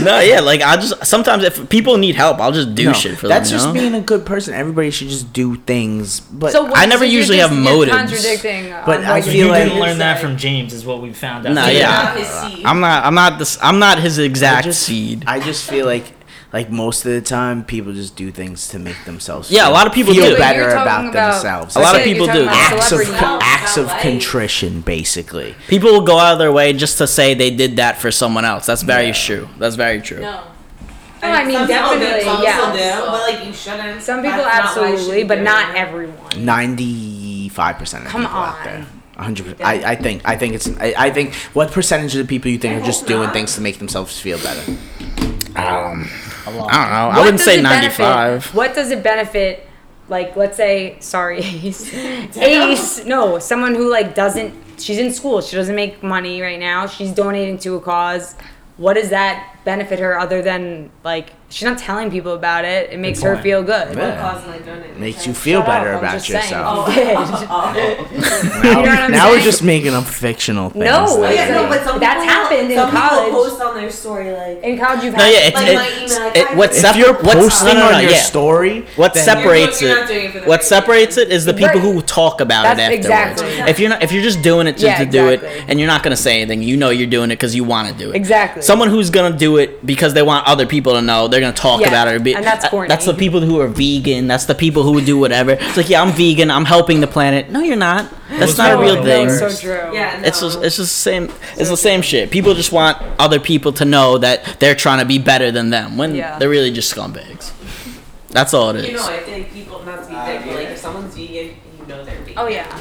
No, yeah, like I just sometimes if people need help, I'll just do No, shit for that's them. That's just you know? being a good person. Everybody should just do things, but So what- I never so usually have motives. Contradicting. Uh, but I feel you're you like- didn't learn that from James, is what we found out. Nah, today. yeah. I'm not. I'm not this. I'm not his exact just- seed. I just feel like like most of the time people just do things to make themselves feel. Yeah, a lot of people feel do. Better about, about- themselves. A lot of people do. acts of acts of contrition, basically. People will go out of their way just to say they did that for someone else. That's very true. That's very true. No. No, I mean, some definitely, some yeah. people do, but like you shouldn't. Some people That's not why you absolutely, should but not everyone. Ninety-five percent of Come people out on. there. hundred. I, I think I think it's I, I think what percentage of the people you think are just doing things to make themselves feel better? Um, I don't know. I wouldn't say it benefit- 95. What does it benefit? Like, let's say, sorry, Ace. Ace, no, someone who like doesn't. She's in school. She doesn't make money right now. She's donating to a cause. What does that benefit her other than like she's not telling people about it? It makes her feel good. Yeah. Cause am I donating? Makes you feel Shut better I'm about yourself. If oh, you did. Now, oh, oh, You know now we're just making up fictional things. No, that- Oh, yeah, no, but some that's people, happened in college. Post on their story like. In college, you've No, had yeah, it's, Like it, my email, like, it, I- what if sep- you're what's, posting no, no, no, on your yeah. story, What separates You're not it? it What separates it is the people Right. who talk about That's it afterwards. exactly. If you're not, if you're just doing it just to do it, and you're not gonna say anything, you know you're doing it because you want to do it. Exactly. Someone who's gonna do it because they want other people to know, they're gonna talk Yeah, about it. Or be, and that's uh, corny. That's the people who are vegan. That's the people who would do whatever. It's like, yeah, I'm vegan. I'm helping the planet. No, you're not. That's not a No, real no, thing. so true. Yeah, no. It's just, it's just the same. It's the same shit. People just want other people to know that they're trying to be better than them when Yeah. they're really just scumbags. That's all it is. You know, I think people not to be thick, but like if someone's vegan, you know they're vegan. Oh yeah.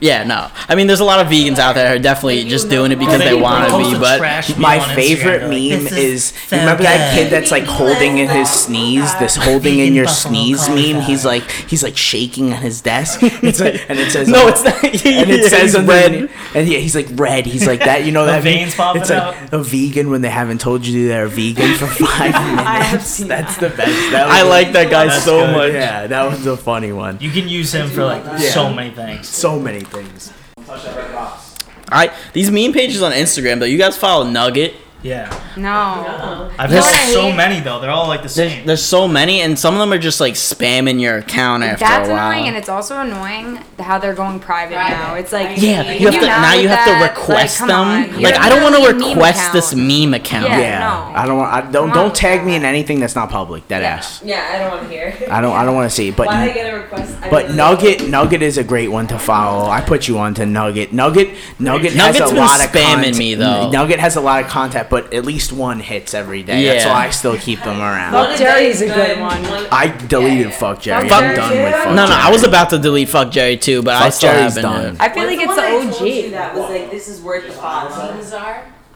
Yeah, no. I mean, there's a lot of vegans out there who are definitely just doing it because they want to be. But My favorite meme is, you remember that kid that's like holding in his oh sneeze, this holding in your sneeze meme. He's like he's like shaking at his desk. It's like, and it says no, it's not. and it says he's red, and yeah, he's like red. He's like that. You know The that meme? veins popping It's like out. a vegan when they haven't told you they're vegan for five minutes. I have seen That's the best. That I like that guy so good. much. Yeah, that was a funny one. You can use him for like so many things. So many things. I these meme pages on Instagram though. You guys follow Nugget? Yeah. No. I've This- got so many though. They're all like the same. there's so many, and some of them are just like spamming your account after That's a while. That's annoying, and it's also annoying how they're going private, now. It's like yeah, can you have to now you have that? to request like, come on. them. Like I don't want literally a to meme request this meme account. Yeah. Yeah, no. I don't want. I don't Come don't with tag me in anything that's not public. That Yeah. ass. Yeah, I don't want to hear. I don't. I don't want to see. But Why did I get a request? I But didn't Nugget, Nugget is a great one to follow. I put you on to Nugget. Nugget, Nugget Nugget's has a lot of spamming me, though. Nugget has a lot of content, but at least one hits every day. That's why I still keep them around. Fuck Jerry's a good one. I deleted Fuck Jerry. Fuck I'm done Jerry with? Fuck No, no, Jerry. I was about to delete Fuck Jerry too, but I still Jerry's haven't. done. I feel like it's the OG. That was like this is worth the pause.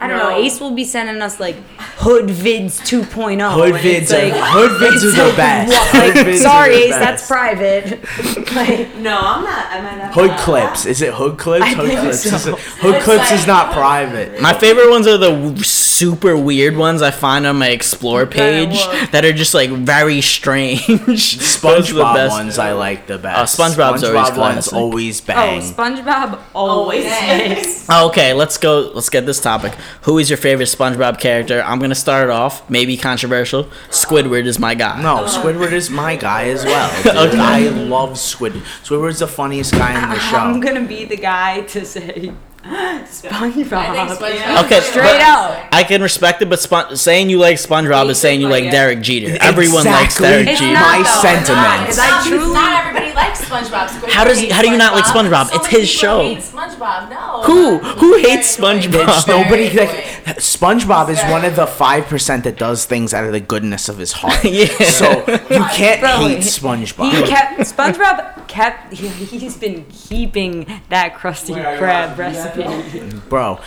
I don't No. know. Ace will be sending us like Hood Vids 2.0. Hood and it's vids, are, like, hood vids it's are the best. what- like, vids sorry, the Ace, best. that's private. like, No, I'm not. Am I not? Hood clips. Is it hood clips? I Hood think clips. so. Is it- hood clips is not private. My favorite ones are the w- super weird ones I find on my explore page what? that are just like very strange. Those the SpongeBob best. ones I like the uh, best. Oh, SpongeBob's always SpongeBob ones classic. always oh. SpongeBob always. Always. Oh, okay, let's go. Let's get this topic. Who is your favorite SpongeBob character? I'm gonna start it off. Maybe controversial. Squidward is my guy. No, Squidward is my guy as well. Okay. I love Squid. Squidward's the funniest guy in the show. I'm gonna be the guy to say SpongeBob. Okay, Straight but out. I can respect it, but Spon- saying you like SpongeBob is saying you like Derek Jeter. Everyone likes Derek It's Jeter. not, My though. sentiments. Because I truly. Not everybody likes SpongeBob. Squidward How does he- how do you not like SpongeBob? So It's many his show. hate SpongeBob. No. Who? Who hates. SpongeBob? There's nobody like SpongeBob is one of the five percent that does things out of the goodness of his heart. Yeah. So you can't Bro, hate he- SpongeBob. He kept SpongeBob kept he, he's been keeping that Krusty Krab recipe. Bro,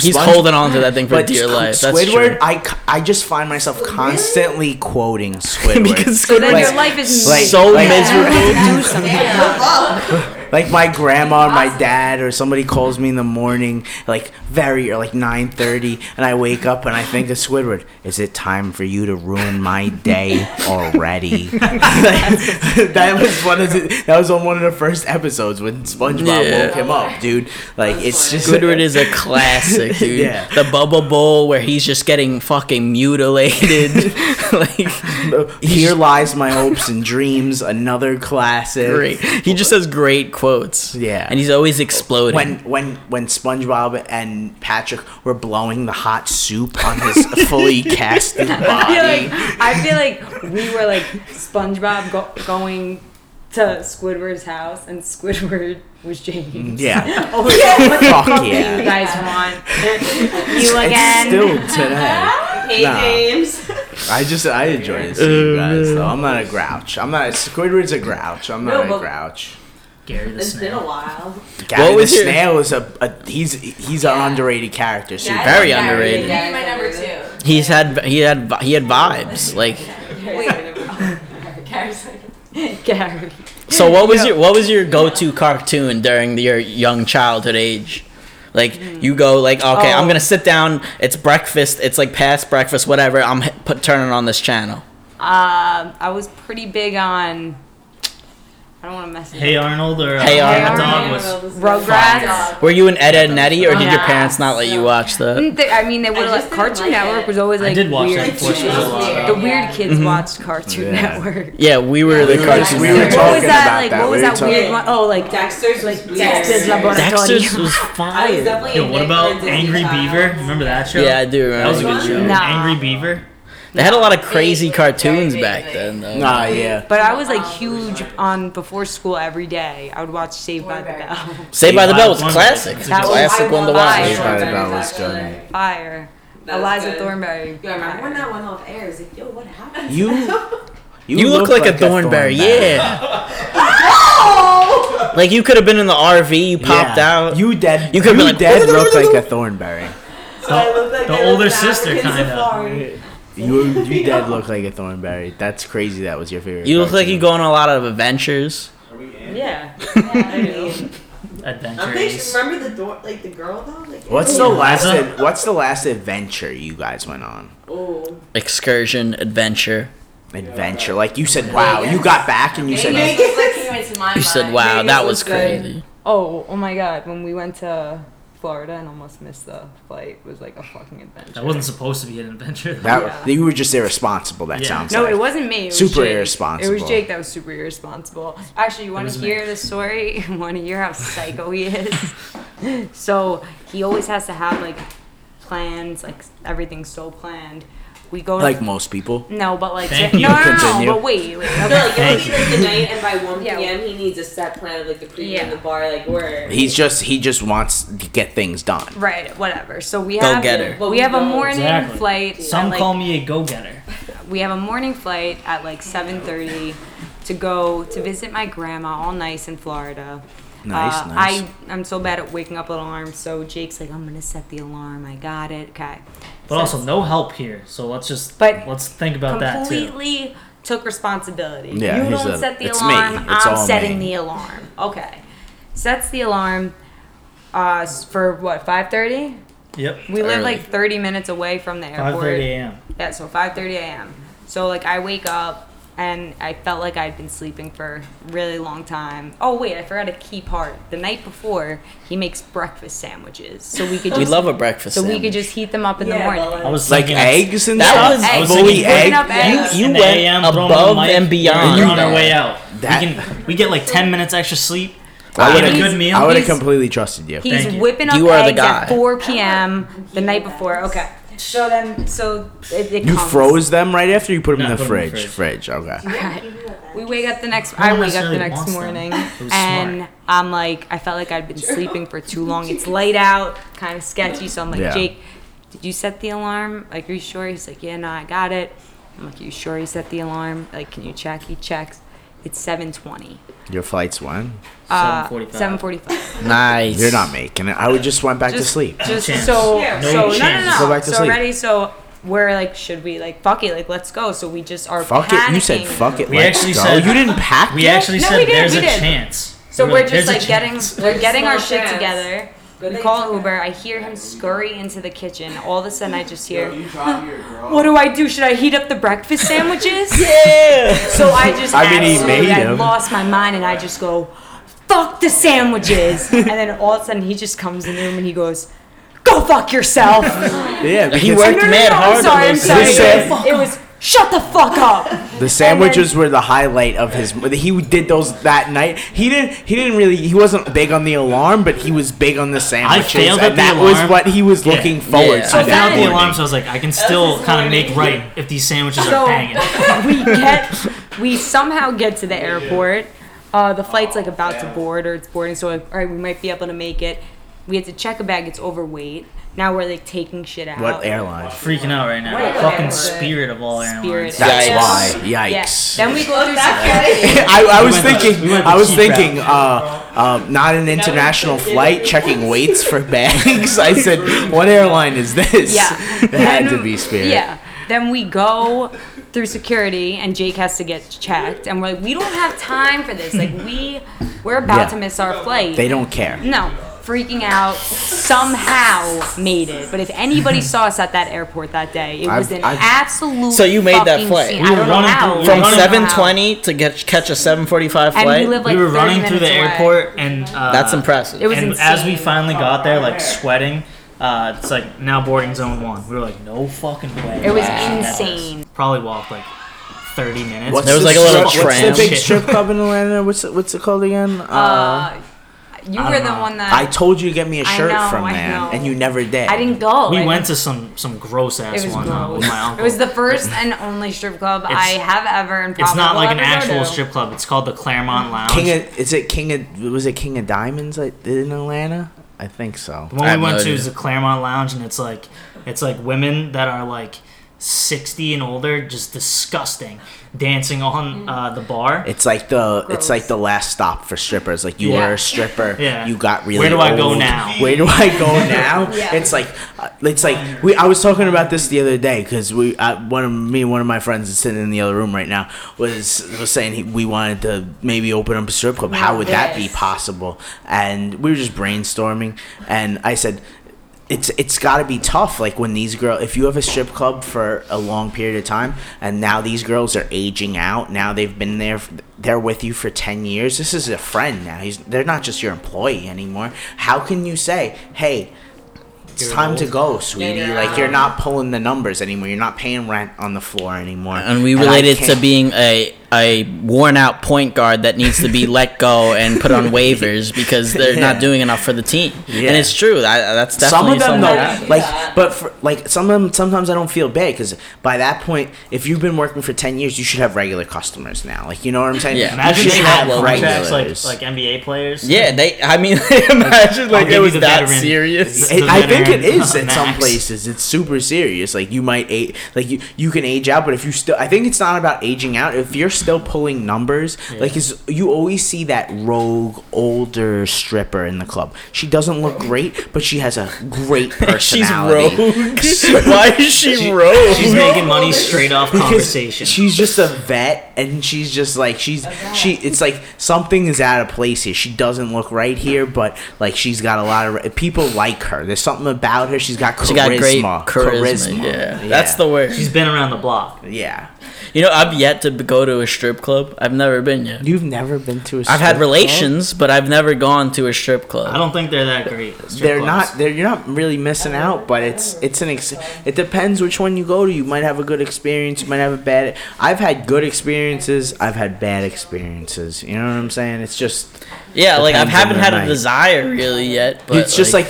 He's Sponge- holding on to that thing for dear Squ- life. That's Squidward, true. I, c- I just find myself constantly quoting Squidward. because So then Squidward's your life is like- so like- miserable. do something. Like my grandma or my dad or somebody calls me in the morning like very or like 9.30 and i wake up and i think of squidward is it time for you to ruin my day already that was one of the, that was on one of the first episodes when spongebob Yeah. woke him up dude like it's just Squidward is a classic, dude. Yeah. The Bubble Bowl where he's just getting fucking mutilated. like, here lies my hopes and dreams another classic great. He just says great quotes. Yeah. And he's always exploding. when when when SpongeBob and Patrick were blowing the hot soup on his fully casted I feel body. like I feel like we were like SpongeBob go- going to Squidward's house and Squidward was James. Yeah. Oh yeah. What the Fuck fuck do yeah. you guys want? you It's again? still today. Hey Nah. James. I just I enjoy to see you guys though. I'm not a grouch. I'm not Squidward's a grouch. I'm not No, a but- grouch. Gary the It's been a while. Gary was the your- Snail is a, a he's he's an underrated character. So Yeah, Very Gary. underrated. Gary's my number two. He's had he had he had vibes like. Gary's like, Gary. So what was your what was your go to cartoon during your young childhood age? Like you go like okay, I'm Oh. gonna sit down. It's breakfast. It's like past breakfast, whatever. I'm h- put turning on this channel. Um, I was pretty big on. I don't want to mess it Hey up. Arnold or Hey uh, Arnold. Dog was Rugrats. Were you an Ed, Edd and Eddy, or did your parents not let you watch the? Mm, they- I mean, they would I like just Cartoon like Network it. was always I like did watch weird. that before Yeah. The weird kids Mm-hmm. watched Cartoon Yeah. Network. Yeah, we were the We were- cartoon. we were Network. What was that like? What was that talking- weird one? Oh, like Dexter's like Dexter's weird. Laboratory. Dexter's was I was fire. definitely Yo, what about Angry. Beaver? Remember that show? Yeah, I do That was a good show. Angry Beaver. They had a lot of crazy cartoons Very back big, then, though. Nah, yeah. But I was like huge on before school every day. I would watch Saved by the Bell. Saved by the Bell was Saved by the Bell. classic. That's a. Classic one to watch. Saved by the Thornberry Bell was was good. actually- Fire. That was Eliza good. Thornberry. Yo, I remember when that went off air? I was like, yo, what happened? You You, look, like, a Thornberry, yeah. like you could have been in the RV, you popped Yeah. out. You dead. You You could've been be like, dead. Look like a Thornberry. I look like the older sister, kinda. Safari. You you dead look like a Thornberry. That's crazy. That was your favorite. You look like you go on a lot of adventures. Yeah. I mean, Adventure I'm pretty Ace. remember the door, like the girl though? Like, What's the last? Ad- What's the last adventure you guys went on? Oh. Excursion, adventure. Adventure, like you said. Wow, you got back and you said. Vegas was what came into my You said, "Wow, Vegas that was was good. crazy." Oh, oh my God! When we went to Florida and almost missed the flight, it was like a fucking adventure. That wasn't supposed to be an adventure. That Yeah. you were just irresponsible. That Yeah. sounds No, like. it wasn't me. It was Super Jake. irresponsible. It was Jake that was super irresponsible. Actually, you want was to me. hear the story? want to hear how psycho he is? so he always has to have like plans, like everything's so planned. We go to Like most people. no, but like Thank no, you. no, no, no, Continue. but wait, wait. No, Okay. like Thank it'll be like the night, and by 1 Yeah. p.m. he needs a set plan of like the pre Yeah. and the bar, like where. He's just he just wants to get things done. Right, whatever. So we Go have get her. But we have a morning Exactly. flight. Some at, like, call me a go-getter. we have a morning flight at like 7:30 to go to visit my grandma all nice in Florida. Nice, Uh, nice. I I'm so bad at waking up with alarms, so Jake's like, I'm gonna set the alarm. I got it. Okay. But also no help here. So let's just But let's think about that too. completely took responsibility. Yeah, you he's don't a- set the it's me. alarm. It's I'm all setting me. the alarm. Okay. Sets the alarm. Uh, for what? 5:30. Yep. We live like 30 minutes away from the airport. 5:30 a.m. Yeah, so 5:30 a.m. So like I wake up and I felt like I'd been sleeping for a really long time. Oh wait, I forgot a key part. The night before, he makes breakfast sandwiches, so we could just We love a breakfast. so we could just heat them up in the morning. I was Like eggs and That stuff. was- I was fully thinking egg. Whipping up eggs. You in the went AM, above the and beyond. We're on our way out. That- we can we get like 10 minutes extra sleep. I I would get a good meal. I would have completely trusted you. He's Thank you. whipping up You are the guy. at 4 p.m. the night before. Okay. So then, so it, it You comes. froze them right after you put them No, in the put 'em in the fridge. Fridge. Okay. Okay. We wake up the next. No I one wake up the next wants them. morning, It was and smart. I'm like, I felt like I'd been sleeping for too long. It's light out, kind of sketchy. So I'm like, Yeah. Jake, did you set the alarm? Like, are you sure? He's like, Yeah, no, I got it. I'm like, you sure you set the alarm? Like, can you check? He checks. It's 7:20. Your flight's when? Uh, 7:45. 7:45. nice. You're not making it. I would just went back to Just- sleep. Just chance. so, Yeah. so No no, chance. no, no. Go back to so sleep. ready. So we're like, should we like fuck it? Like, let's go. So we just are Fuck it. You said panicking. fuck it. We let's actually go. said- you didn't pack. We yet? actually No, said we did, there's we a did. chance. So We we're like, just "There's a like getting chance." we're getting our small shit chance. together. Good We call. Uber. I hear him scurry into the kitchen. All of a sudden, I just hear, You drop your girl. "What do I do? Should I heat up the breakfast sandwiches?" Yeah. So I just I mean, he absolutely- made I them. lost my mind, and I just go, "Fuck the sandwiches!" and then all of a sudden, he just comes in the room and he goes, "Go fuck yourself." Yeah, He worked No, no, no, mad no, hard I'm sorry. on I'm sorry. It was shut the fuck up. the sandwiches were the highlight of his. He did those that night. He didn't. He didn't really. He wasn't big on the alarm, but he was big on the sandwiches, I failed at and the that was what he was Yeah. looking forward Yeah. to. So I that found the alarm, so I was like, I can still kind of make right if these sandwiches So- are banging. we get we somehow get to the airport. Uh, the flight's like about to board or it's boarding, so all right, we might be able to make it. We had to check a bag; it's overweight. Now we're like taking shit out. What airline? Freaking out right now. What Fucking airline? Spirit of all Spirit. airlines. That's Yikes. why. Yeah. Yikes. Then we go through security. I, I was went the- thinking. we I was thinking. Uh, uh, not an international flight. Checking weights for bags. I said, "What airline is this?" Yeah. it had to be Spirit. Yeah. Then we go through security and Jake has to get checked and we're like, we don't have time for this. Like we we're about Yeah. to miss our flight. They don't care. No. Freaking out, somehow made it. But if anybody saw us at that airport that day, it was I've- an I've- absolute. So you made that fucking flight? scene. We were running how. through- From don't know how. 720 to get catch a 745 And flight. we live like we were running through the away. airport, and uh, That's impressive. It was and as we finally got there, like sweating, uh, it's like now boarding zone one. We were like, no fucking way. It was Wow. insane. Probably walked like thirty minutes. What's There was the like a little strip- tram. What's the big strip club in Atlanta? What's it, what's it called again? Uh, you were the know. one that I told you to get me a shirt know, from I there, and you never did. I didn't go. we I went didn't- to some some gross ass It was one uh, with gross. my uncle. It was the first and only strip club I have ever and It's not like an actual to. strip club. It's called the Clermont Lounge. King of is it King of was it King of Diamonds in Atlanta? I think so. The one I we went no to idea. is the Clermont Lounge, and it's like it's like women that are like sixty and older, just disgusting, dancing on uh, the bar. It's like the it's like the last stop for strippers. Like you Yeah. were a stripper, Yeah. you got really. Where do I go now? Where do I go now? Yeah. It's like uh, it's like we. I was talking about this the other day because we uh, one of me and one of my friends is sitting in the other room right now was was saying he, we wanted to maybe open up a strip club. How would that be possible? And we were just brainstorming, and I said. It's it's got to be tough. Like when these girls, if you have a strip club for a long period of time, and now these girls are aging out. Now they've been there, they're with you for ten years. This is a friend now. He's they're not just your employee anymore. How can you say, hey? It's You're time to go, sweetie. you're like you're not pulling the numbers anymore. You're not paying rent on the floor anymore. and we I related to being a a worn out point guard that needs to be let go and put on waivers because they're Yeah. not doing enough for the team. Yeah. And it's true. I, that's some definitely of them something though, that- that. like, but for, like some of them, sometimes I don't feel bad because by that point, if you've been working for ten years, you should have regular customers now. Like, you know what I'm saying? Yeah. You Imagine should they have had contracts like like NBA players. Yeah, they. I mean, imagine like it was that veteran. serious. It- I think it is in some places. It's super serious. Like you might age, like you you can age out, but if you still, I think it's not about aging out. If you're still pulling numbers, like is you always see that rogue older stripper in the club. She doesn't look great, but she has a great personality. She's rogue. Why is she, She- rogue? She's making money straight off conversation. She's just a vet, and she's just like she's she. It's like something is out of place here. She doesn't look right here, but like she's got a lot of people like her. There's something about her. She's got charisma. she got great charisma. Yeah. that's the word. She's been around the block. yeah. You know, I've yet to go to a strip club. I've never been yet. You've never been to a. I've strip had club? relations, but I've never gone to a strip club. I don't think they're that great. They're clubs. not. They're you're not really missing out, but it's it's an. Ex- it depends which one you go to. You might have a good experience. You might have a bad. I've had good experiences. I've had bad experiences. You know what I'm saying? It's just. yeah, like I Depends haven't the had a desire really yet. But it's just like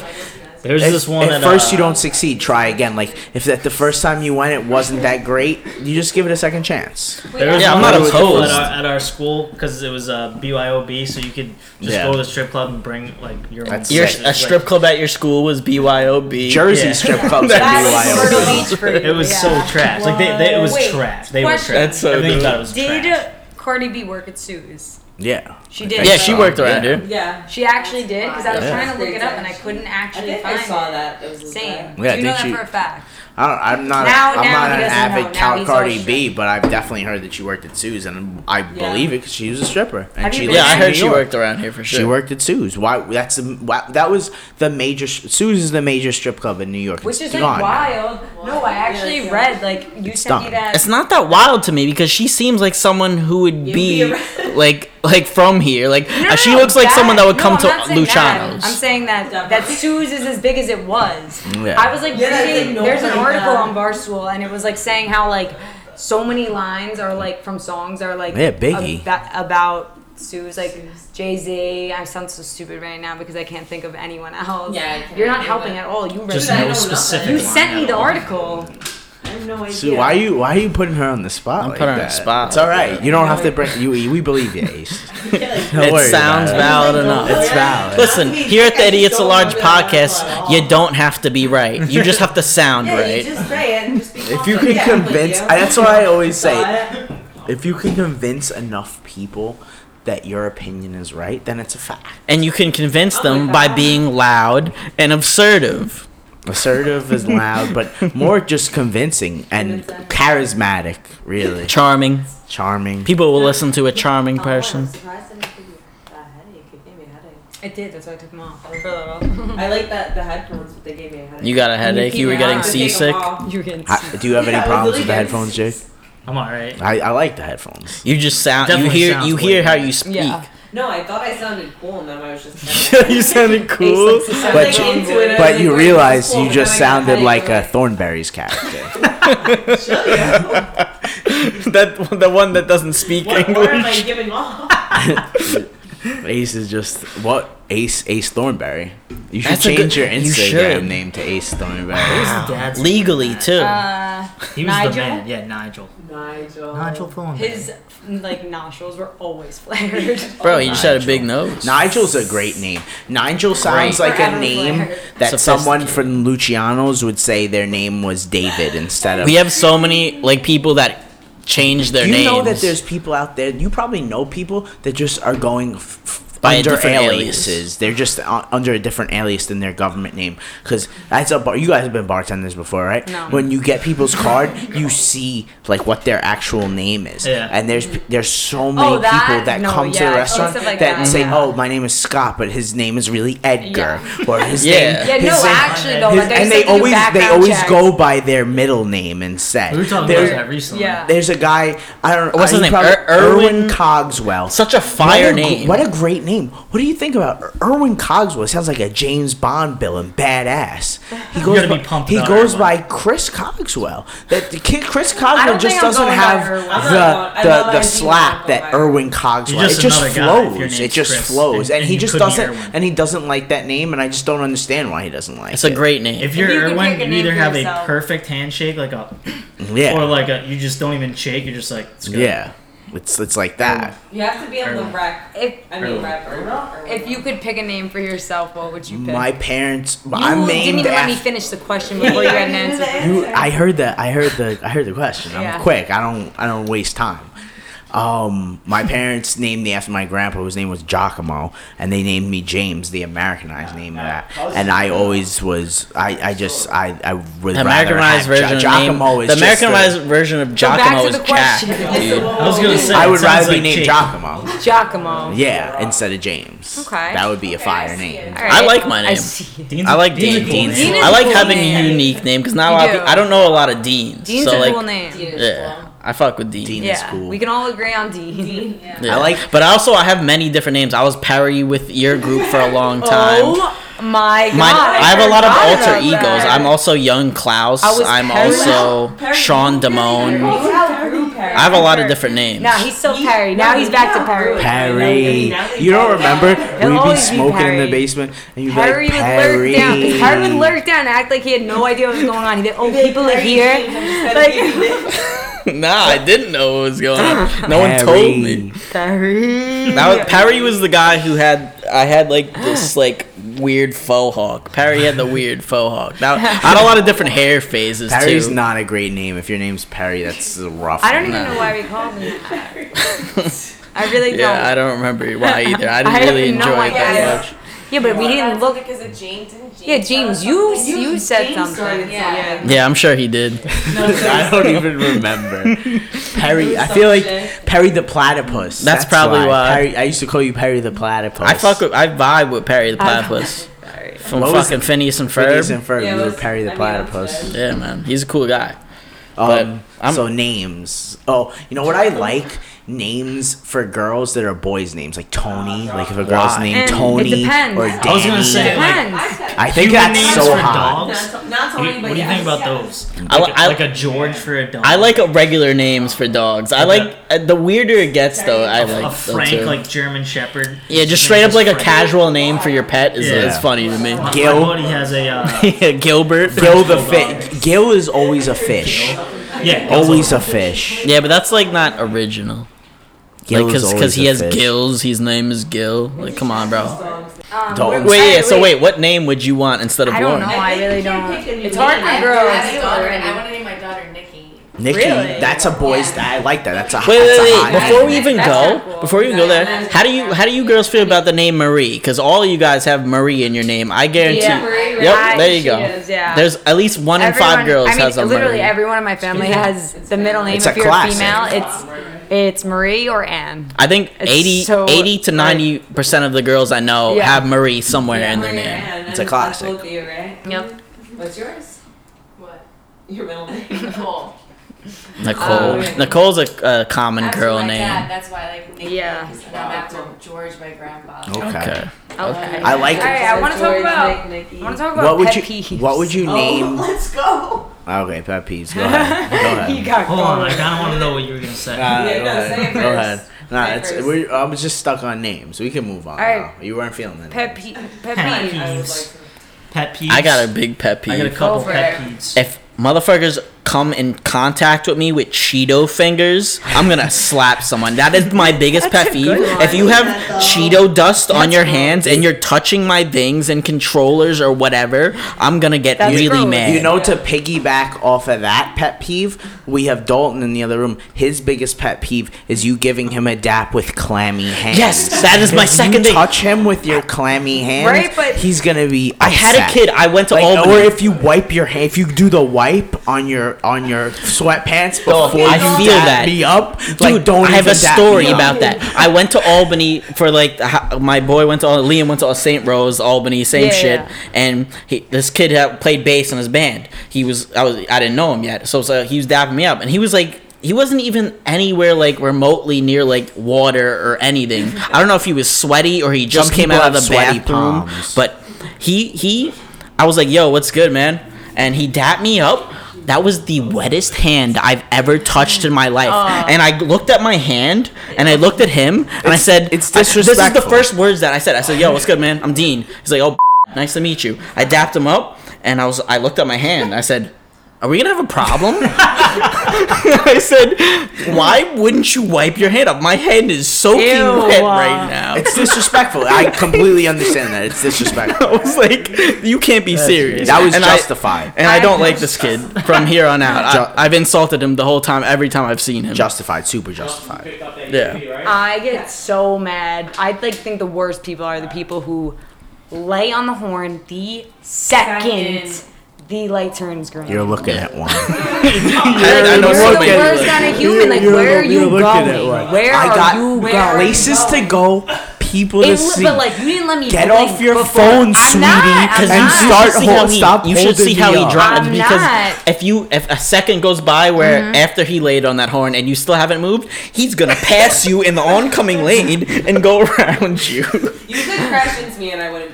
There's At, this one at at, first uh, you don't succeed. Try again. Like if at the first time you went, it wasn't that great, you just give it a second chance. There Yeah, I'm not at- opposed. at our, at our school because it was uh, BYOB, so you could just Yeah. go to the strip club and bring like your own. That's your a strip club at your school was BYOB. Jersey Yeah. strip clubs That are That was BYOB. For you. It was yeah. so trash. Like they, they it was Wait, trash. They were trash. That's so Everything dope. about it was Did trash. Cardi B work at Sue's? Yeah. She did. Yeah, she worked around yeah. here. Yeah. She actually did because I was Yeah. trying to look it up and I couldn't I actually think find I saw it. that. It was in Same. Yeah, Do you know that she- for a fact? I don't, I'm not. Now- I'm now not an avid know. Cal- Cardi. B, but I've definitely heard that she worked at Sue's, and I Yeah. believe it because she was a stripper. And Have she Yeah, I heard she worked around here for sure. She worked at Sue's. Why? That's the. Why, that was the major. Sue's is the major strip club in New York. Which It's is like gone now. wild. No, I actually Yeah. read like you sent me that. It's not that wild to me because she seems like someone who would You'd be be like like from here. Like No, uh, no, she no, looks like that- someone that would no, come I'm to not saying that. Luciano's. I'm saying that that Definitely. Sue's is as big as it was. Yeah. I was like Yeah, reading. like there's an article does. on Barstool, and it was like saying how like so many lines are like from songs are like Yeah, Biggie. about, about Sue's like Jay Z. I sound so stupid right now because I can't think of anyone else. Yeah, You're not helping at all. You read Just I that. know no specific. You sent me at the all. article. no idea. Sue, why are you why are you putting her on the spot? I'm like putting her on the that? spot It's all right. like. You don't have to bring you. We believe you, Ace. Don't it worry sounds about it. valid enough. It's valid. Listen, here at the Idiots a Large podcast, you don't have to be right. You just have to sound Yeah, you right. just say it and just be If you confident. can Yeah, I'm with convince, you. I, that's what I always say. Got. If you can convince enough people that your opinion is right, then it's a fact. And you can convince oh them by being loud and assertive. Assertive is loud, but more just convincing and charismatic. Really Charming. charming. People will listen to a charming person. I'm didn't give you a headache. It gave me a headache. It did. That's why I took them off. I like that the headphones, but they gave me a headache. You got a headache? You were getting seasick? You were getting. I, do you have any Yeah, problems with the headphones, Jake? I'm alright. I, I like the headphones. You just sound. You hear. You hear way how you speak. Yeah. No, I thought I sounded cool, and then I was just. yeah, you sounded cool. But like, you- into it, But you realize you just then I got sounded like a headache, uh, Thornberry's character. that the one that doesn't speak What, what am I giving off? Ace is just what Ace Ace Thornberry. You should That's a change good- your you Instagram should. name to Ace Thornberry. His dad's Legally too. Uh, He was Nigel? the man. Yeah, Nigel. Nigel. Nigel Thornberry. his like nostrils were always flared. Bro, you just had a big nose. Nigel's a great name. Nigel sounds Great. like a Forever name flared. that someone Sophisticated. from Luciano's would say their name was David instead of. We have so many like people that change their Do you names. know that there's people out there? You probably know people that just are going f- f- By a under different aliases. alias. They're just uh, under a different alias than their government name. Because that's a bar. You guys have been bartenders before, right? No. When you get people's card, you see like what their actual name is. Yeah. And there's there's so many Oh, that? people that No, come to the oh, restaurant stuff like that, that, say, yeah. "Oh, my name is Scott, but his name is really Edgar," or his Yeah. name. Yeah, his no, name- actually though, his- like and they always they always checks. go by their middle name instead. We were talking There's- about that recently. Yeah. there's a guy. I don't. What's uh, his name? probably- Er- Erwin- Erwin Cogswell. Such a fire what a, gr- name. What a great name. What do you think about Er- Erwin Cogswell? Sounds like a James Bond villain, badass. He goes. gotta be by, pumped he goes Erwin. by Chris Cogswell. That the kid Chris I Cogswell just doesn't have Erwin. the I'm not going- I the, the slap that Erwin Cogswell. You're It just just another guy if your flows. It just Chris, flows, and- and, and he just doesn't. Erwin. And he doesn't like that name, and I just don't understand why he doesn't like It's a great name. If you're If you could Erwin, you either for have a perfect handshake, like a, Yeah. or like a, you just don't even shake. You're just like, it's good. yeah. It's it's like that. You have to be on the Erwin. If I mean, rep. Or, if you could pick a name for yourself, what would you pick? My parents. you I'm didn't named even let me finish the question before you had an answer. You, I heard that. I heard the. I heard the question. I'm Yeah. quick. I don't. I don't waste time. Um, my parents named me after my grandpa, whose name was Giacomo, and they named me James, the Americanized name of that. And I always was. I. I just. I. I would The rather Americanized have version Gi- of Giacomo name, is the just a- Americanized version of Giacomo to is the Jack, dude. I was gonna say. I would sounds rather be like named Jake. Giacomo. Giacomo. Yeah, instead of James. Okay. That would be a fire name. All right. I like my I name. see. I like Dean's a Dean. cool Dean name. is like having a unique name because not a You lot of do. people, I don't know a lot of Deans. Dean's so a like, cool name. yeah, I fuck with Dean. Dean is Yeah, cool. we can all agree on Dean. Yeah. I like- but also I have many different names. I was Perry with your group for a long oh time. Oh my god! My, I have a lot of alter egos. that. I'm also Young Klaus. I was I'm Perry. also Sean Damone. I have a lot of different names. Now he's still Perry. Now he's back to Perry. Perry. You don't remember? He'll We'd be always be smoking in the basement, and you'd be Perry like, would Perry. lurk down. 'cause Perry would lurk down and act like he had no idea what was going on. He'd be like, "Oh, people are here." Like nah, I didn't know what was going on. No one told me. Perry. Now Perry was the guy who had I had like this like weird faux hawk. Perry had the weird faux hawk. Now I had a lot of different hair phases Perry's too. not a great name. If your name's Perry, that's a rough. I don't one. even know why we called him that. I really don't. yeah, I don't remember why either. I didn't I have really no enjoy it that much. Yeah, but we didn't look. because of James and James. Yeah, James, you you said something. Yeah. Yeah, I'm sure he did. No, I don't even remember. Perry, I feel like Perry the platypus. That's probably why. Perry, I used to call you Perry the platypus. I fuck with, I vibe with Perry the Platypus from What fucking Phineas and Phineas Ferb. and Ferb. Yeah, you were Perry the I mean, platypus. Yeah, man, he's a cool guy. But Um, I'm- so names. Oh, you know what I like? Names for girls that are boys' names, like Tony. Like if a girl's Why? named And Tony it depends. or I Danny. I was gonna say, like, Depends. I think Human that's names so for hot. dogs. Not, not What Tony, do you, but what do you yes. think about those? I Like, li- a, I- like a George for a dog. I like regular names for dogs. I like uh, the weirder it gets though. I a, like a them Frank, too. like German Shepherd. yeah, just straight up like a Frank. casual name for your pet is, Yeah. is funny to me. My, Gil. my buddy has a. Uh, Yeah, Gilbert. Gil the fish. Gil is always a fish. Yeah. Always a fish. Yeah, but that's like not original. Gil Like, is cause, he has fish. gills. His name is Gil. Like, come on, bro. Um, Dalton. Wait, yeah. So wait, what name would you want instead of I don't Lauren? know. I really don't. pick a new It's hard name. for I girls. have a daughter, and I want to name my daughter Nikki. Nikki, Really? that's a boy's. I like that. That's a. Wait, that's wait, a wait. hot Before name. we even That's go, cool. before we even go there, how do you how do you girls feel about the name Marie? Because all you guys have Marie in your name. I guarantee. Yeah. Marie, Yep, right? there you go. is, yeah. There's at least one in five girls I mean, has a literally Marie. everyone in my family has the middle name. It's if a you're classic. a female, it's it's Marie or Anne. I think It's 80, so, 80 to ninety percent of the girls I know Yeah. have Marie somewhere in their name. It's a classic. Both you, right? Yep. What's yours? What? Your middle name. Nicole. Nicole. Oh. Nicole's a, a common After girl my name. dad, that's why I like Nikki. Yeah. Because I'm after George, my grandpa. Okay. Okay. Okay. I like All right, I want to talk about. Nick, I want to talk about What would pet you? peeves. What would you name? Let's go. Okay, pet peeves. Go ahead. Go ahead. Got Hold on, I kind of want to know what you were gonna say. Uh, Yeah, go no, ahead. say it Go ahead. Nah, it's first. we I was just stuck on names. We can move on. Alright. now. You weren't feeling it. Pet pe- pet Pet peeves. peeves. Pet peeves. I got a big pet I got a couple for pet it. peeves. If motherfuckers come in contact with me with Cheeto fingers, I'm gonna slap someone. That is my biggest pet peeve. If you have Cheeto dust on your hands and you're touching my things and controllers or whatever, I'm gonna get That's really gross. mad. You know, to piggyback off of that pet peeve, we have Dalton in the other room. His biggest pet peeve is you giving him a dap with clammy hands. Yes, that is my If second you thing. touch him with your clammy hands, Right, but- he's gonna be. I had a kid. I went to Like, Albany. or if you wipe your hand, if you do the wipe on your on your sweatpants Dog, before I you feel that. me up, Dude, like don't I have a story about that. I went to Albany for like my boy went to Liam went to St. Rose, Albany, same Yeah, shit. yeah. And he, this kid had played bass in his band. He was I was I didn't know him yet, so, so he was dapping me up, and he was like. He wasn't even anywhere like remotely near like water or anything. I don't know if he was sweaty or he just Some came out of the bathroom. palms. But he he, I was like, "Yo, what's good, man?" And he dapped me up. That was the wettest hand I've ever touched in my life. And I looked at my hand and I looked at him and I said, it's I- This is the first words that I said. I said, "Yo, what's good, man? I'm Dean." He's like, "Oh, nice to meet you." I dapped him up and I was I looked at my hand. I said, "Are we gonna have a problem?" I said, "Why wouldn't you wipe your hand up? My hand is soaking Ew. wet uh, right now." It's disrespectful. I completely understand that. It's disrespectful. I was like, "You can't be serious." That was And I- justified. and I don't like this kid from here on out. Ju- I, I've insulted him the whole time, every time I've seen him. justified. Super justified. Picked up that Yeah. I get so mad. I like think the worst people are the people who lay on the horn the second, Second. The light turns green. You're looking at one. I, I know You're somebody- the worst kind of human. Like, You're- where are you're you going? Where I are you where going? are places to go, people to It, see. but like, you didn't let me Get off your before- phone, I'm sweetie, not, and not. start You hold- he- stop You should see how he up. drives because not. if you if a second goes by where Mm-hmm. after he laid on that horn and you still haven't moved, he's gonna pass you in the oncoming lane and go around you. You could crash into me and I wouldn't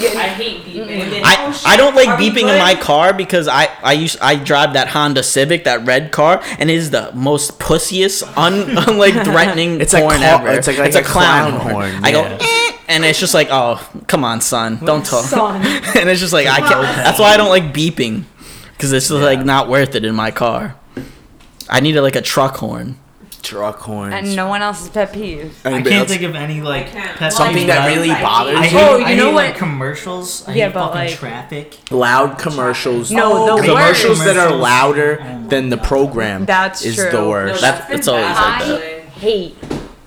beep. I don't. I hate beeping. And then, I, oh, shit, I don't like beeping in my car because I I use I drive that Honda Civic that red car and it is the most pussiest un, unlike threatening It's a horn cla- ever. it's like- like a a clown, clown horn. horn, I go "Eh," and it's just like oh come on son don't talk Son. and it's just like I can't. That's why I don't like beeping because it's just like not worth it in my car. I needed like a truck horn. Truck horns. And no one else's pet peeve. I Anybody can't else? think of any like pet Something peeves, that but I- really bothers I you. hate, Oh, you I know hate, what- Like commercials. I Yeah, hate but, fucking like- traffic. loud commercials. No, oh, the commercials worst. that are Commercials. louder oh than the program. That's is true. the No, worst. That- been it's always bad, like that. actually. Hate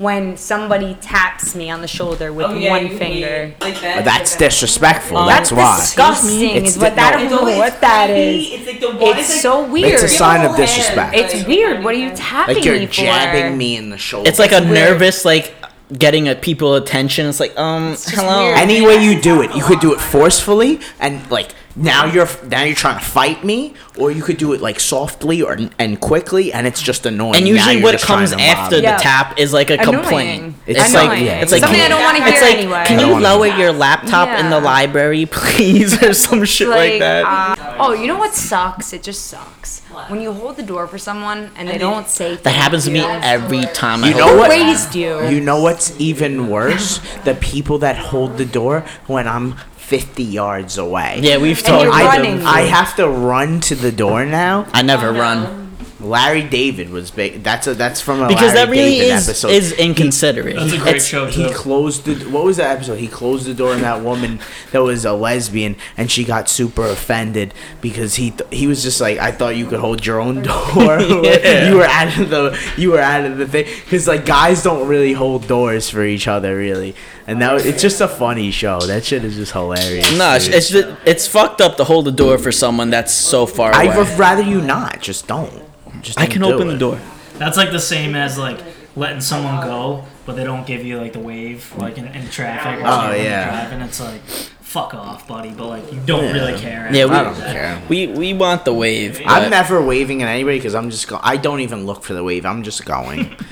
when somebody taps me on the shoulder with Oh, yeah, one finger. Like that. That's disrespectful. Um, That's That's why. disgusting. It's Is what that? no. I don't It's know what that creepy. is. It's like the one. It's like, so weird. It's a sign of Your hand, disrespect. It's like, weird. What are you tapping me Like you're me for? jabbing me in the shoulder. It's like a weird. nervous like getting a people attention. It's like um just hello. weird. any way you do it, you could do it forcefully and like now you're now you're trying to fight me, or you could do it like softly or and quickly, and it's just annoying. And usually, what comes after the Yeah. tap is like a Annoying. complaint. It's It's like- like yeah, it's like something I can- don't want to It's hear like, anyway. can you lower your laptop in the library, please, or some shit like, that? uh, oh, you know what sucks? It just sucks when you hold the door for someone and they don't say. that happens to me every time. I You hold know what? Raised you. You know what's even worse? The people that hold the door when I'm 50 yards away. Yeah, we've And talked. you're I, running. I have to run to the door now. I never Oh, no. run Larry David was big. That's a that's from a because Larry that really David is episode. is inconsiderate. That's a great It's- show he closed the what was that episode? He closed the door on that woman that was a lesbian, and she got super offended because he th- he was just like, I thought you could hold your own door. Yeah. You were out of the you were out of the thing because like guys don't really hold doors for each other really, and that was- it's just a funny show. That shit is just hilarious. No, it's dude. it's, ju- it's fucked up to hold the door for someone that's so far away. I would rather you not. Just don't. Just I can do open it. the door. That's like the same as like letting someone go, but they don't give you like the wave, like in, in traffic. Or Oh, something when you're yeah. driving. It's like, fuck off, buddy. But like you don't Yeah. really care. Yeah, we- I don't care. We we want the wave. I'm never waving at anybody because I'm just go- I don't even look for the wave. I'm just going.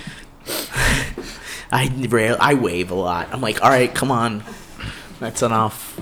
I rail. I wave a lot. I'm like, all right, come on, that's enough.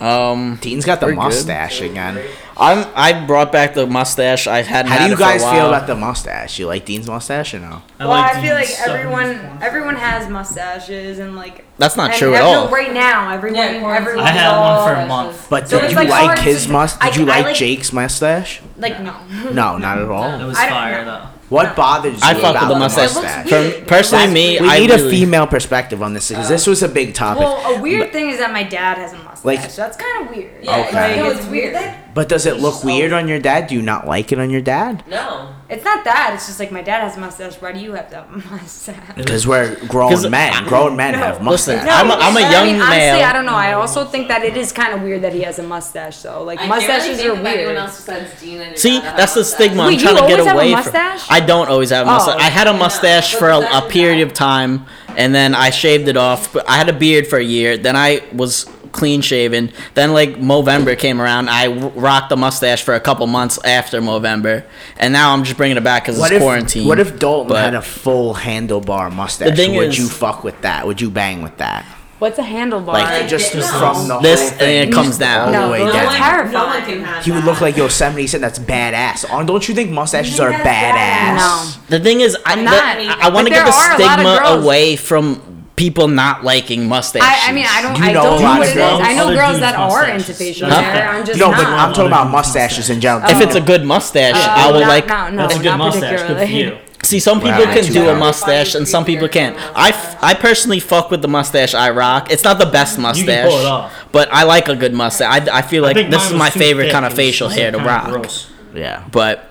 Um, Dean's got the We're good. mustache again. I'm I brought back the mustache. I hadn't. How do you it for a guys feel about the mustache? You like Dean's mustache or no? I well, like I feel like everyone 74. everyone has mustaches and like. That's not true at ev- all. no, Right now, everyone Yeah, quarantine. everyone I had all, one for a month. But So did you like like his to- must? Did you I like, like- Jake's mustache? like no. No, not at all. It was fire though. What bothers you I fuck about with the the mustache. Mustache? weird. From personally, That's- me, we I need really, a female perspective on this because this was a big topic. Well, a weird thing is that my dad has a mustache. Like- so that's kind of weird. Yeah, Okay. no, it's weird. That, but does it look just weird always- on your dad? Do you not like it on your dad? no. It's not that. It's just like my dad has a mustache. Why do you have to have a mustache? Because we're grown men. I- grown men have Listen, mustaches. I'm a, I'm a young I mean, honestly, male. I don't know. I also think that it is kind of weird that he has a mustache, though. Like I mustaches really are think of anyone weird. else besides Dean and your See, dad that have that's the mustache. stigma I'm trying to get always have a away from. I don't always have a Oh. mustache. I had a mustache for a, a period of time, and then I shaved it off. But I had a beard for a year. Then I was clean shaven. Then like Movember came around, I w- rocked the mustache for a couple months after Movember, and now I'm just bringing it back because What it's if quarantine. what if Dalton But- had a full handlebar mustache? thing Would is- you fuck with that? Would you bang with that? What's a handlebar? Like just no. from the This whole and thing it comes down. all No, the way no No down. one, terrifying. no one can have He would look like Yosemite. He said that's badass. Oh, Don't you think mustaches You are think that's badass? No. The thing is, I, I'm the- I, I want to get the there are a lot of stigma away from people not liking mustaches. I, I mean, I don't. You I know don't a know what of it is. girls- I know girls dudes' that are into facial Nothing. hair. I'm just No, not. but I'm talking about mustaches in general. if it's a good mustache, Uh, I will not- like. No, no, That's a good mustache. Good for you. See, some people Wow, can do a mustache and some people can't. I, f- I personally fuck with the mustache I rock. It's not the best mustache, pull it off. but I like a good mustache. I, I feel like think this is my favorite kind of facial hair to rock. gross. yeah. But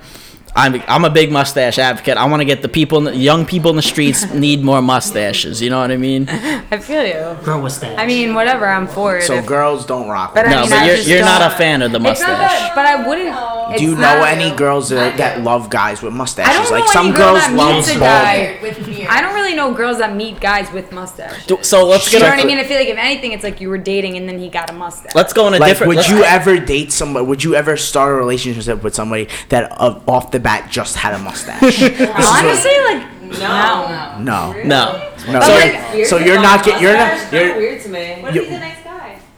I'm I'm a big mustache advocate. I want to get the people, in the, young people in the streets need more mustaches. You know what I mean? I feel you. Grow a stash. I mean, whatever. I'm for it. So If- girls don't rock. But with I No, mean, but I you're you're not a fan of the It's not mustache. that, but I wouldn't. Do you know not- any girls that, that love guys with mustaches? I don't like know some any girl girls that love meets a bald. guy. With beard. I don't really know girls that meet guys with mustache. Do- So let's You get know what I mean? I feel like if anything, it's like you were dating and then he got a mustache. let's go on a Like, different. would let's- you ever date somebody? Would you ever start a relationship with somebody that uh, off the bat just had a mustache? Honestly, like no. no, No. no. But, So, like, so you're not get you're not Mustache? you're, weird to me. What You- if he's a nice guy?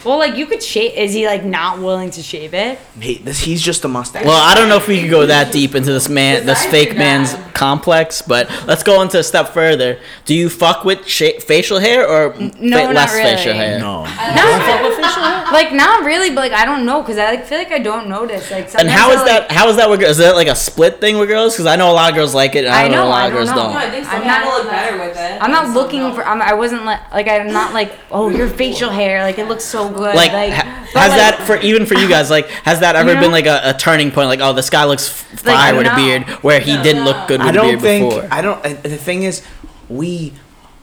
Well, like you could shave. Is he like not willing to shave it? he, this, he's just a mustache. Well, I don't know if we could go that deep into this man, this fake man's complex, but let's go into a step further. Do you fuck with sha- facial hair or no, fa- not less really. facial hair? no. No, like not really, but like I don't know because I like feel like I don't notice. Like And how is how I, is like, that? How is that? With, girls? is that like a split thing with girls? Because I know a lot of girls like it. And I, I know, know, a lot of girls don't know. don't. No, I think some I'm not- people look better with it. I'm not looking don't. for. I'm, I wasn't like like I'm not like oh your facial hair like it looks so good. Like, Like, ha- has like, that for even for you guys? Like, has that ever You know? been like a, a turning point? Like, oh, this guy looks f- Like, fire with a beard, where he didn't look good with I a don't beard think before. I don't. And the thing is, we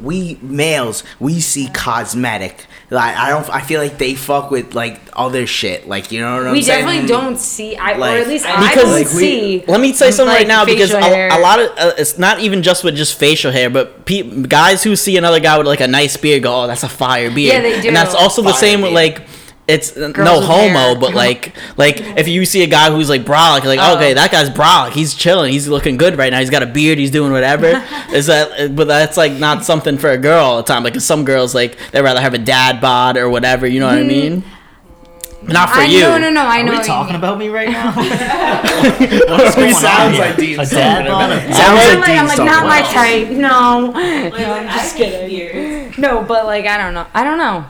we males we see cosmetic. Like I don't. I feel like they fuck with like other shit. Like you know what I'm we saying? definitely don't see. I or Like- at least Because, I don't like, we- Let me say something like, right now because a, a lot of uh, it's not even just with just facial hair, but pe- guys who see another guy with like a nice beard go, "Oh, that's a fire beard." Yeah, they do. And that's also the Fire same with like it's uh, no homo, hair. but like like if you see a guy who's like brolic, you're like Oh. okay, that guy's brolic. He's chilling. He's looking good right now. He's got a beard. He's doing whatever. Is that? But that's like not something for a girl all the time. Like 'cause some girls like they rather have a dad bod or whatever. You know what I mean? Not for I, you. No, no, no. I Are know. we what you talking mean. about me right now? He sounds like Dean. a dad Sounds I'm like like, I'm like not my type. No. Like, no, I'm just hate kidding. beards. No, but like I don't know. I don't know.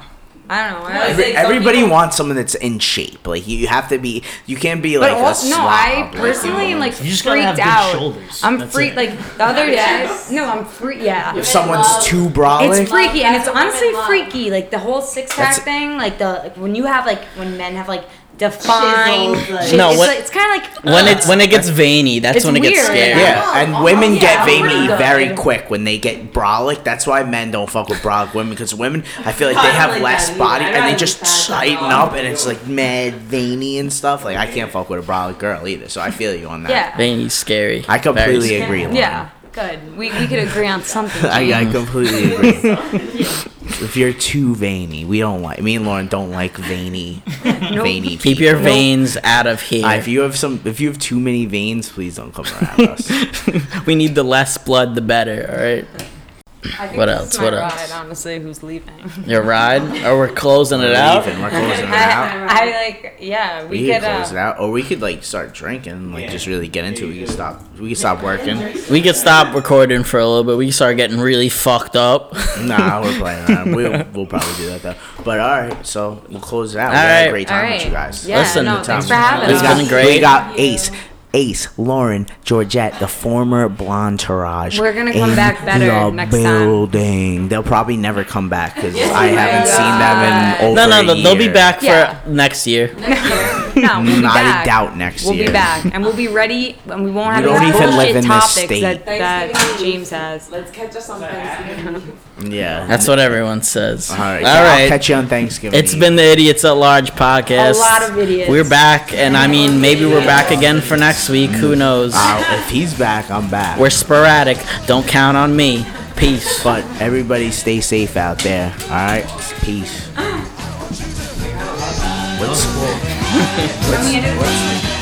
I don't know. I What, was is Every, everybody people- wants someone that's in shape. Like you have to be. You can't be But like also, a no. I personally am like You just gotta freaked have big out. shoulders. I'm That's freaked. it. Like the other day, no, I'm free. Yeah, if someone's too brolic. it's freaky, and it's honestly freaky. Like the whole six pack thing, like the like, when you have like when men have like defined. Chiseled, like- No, it's, what- like, it's kind of like When it when it gets veiny, that's when it gets scary. Yeah, oh, and oh, women yeah, get oh veiny good. very quick when they get brolic. That's why men don't fuck with brolic women because women, I feel like they have like less that body and they just be fat than tighten up and it's like mad veiny and stuff. Like I can't fuck with a brolic girl either. So I feel you on that. yeah, Veiny's scary. I completely scary. agree. Lauren. yeah. Good. We, we could agree on something. I, I completely agree. if you're too veiny, we don't like. Me and Lauren don't like veiny, veiny. Keep people. your veins out of here. Uh, if you have some, if you have too many veins, please don't come around us. we need the less blood, the better. All right. I think What else? is my What ride, else? honestly, who's leaving? Your ride, or we're closing it out. Leaving, we're closing it out. I, I like, yeah, we, We could. could close it Uh, out, or we could like start drinking, like just really get into it. We could stop. We could stop working. We could stop recording for a little bit. We can start getting really fucked up. nah, we're playing around. We'll, we'll probably do that though. But all right, so we'll close it out. we All had a great time right. with you guys. Yeah, Listen, no, thanks for having It's us. been great. We got Ace. Ace, Lauren, Georgette, the former Blonde Tourage. We're gonna come in back better the next time. building. They'll probably never come back because I haven't seen them in over No, no, a they'll, they'll be year. back for Yeah. next year. no, we'll be Not back. a doubt next year. We'll be back, and we'll be ready, and we won't have You any don't even live bullshit in this topics state. that, that James has. Let's catch us on Thanksgiving. Yeah. That's what everyone says. all right. All I'll catch you on Thanksgiving. It's Eve. been the Idiots at Large podcast. A lot of idiots. We're back, and I mean, maybe we're back again for next week. Who knows? Uh, if he's back, I'm back. We're sporadic. Don't count on me. Peace. but everybody stay safe out there. All right. Peace. What's, what's, what's,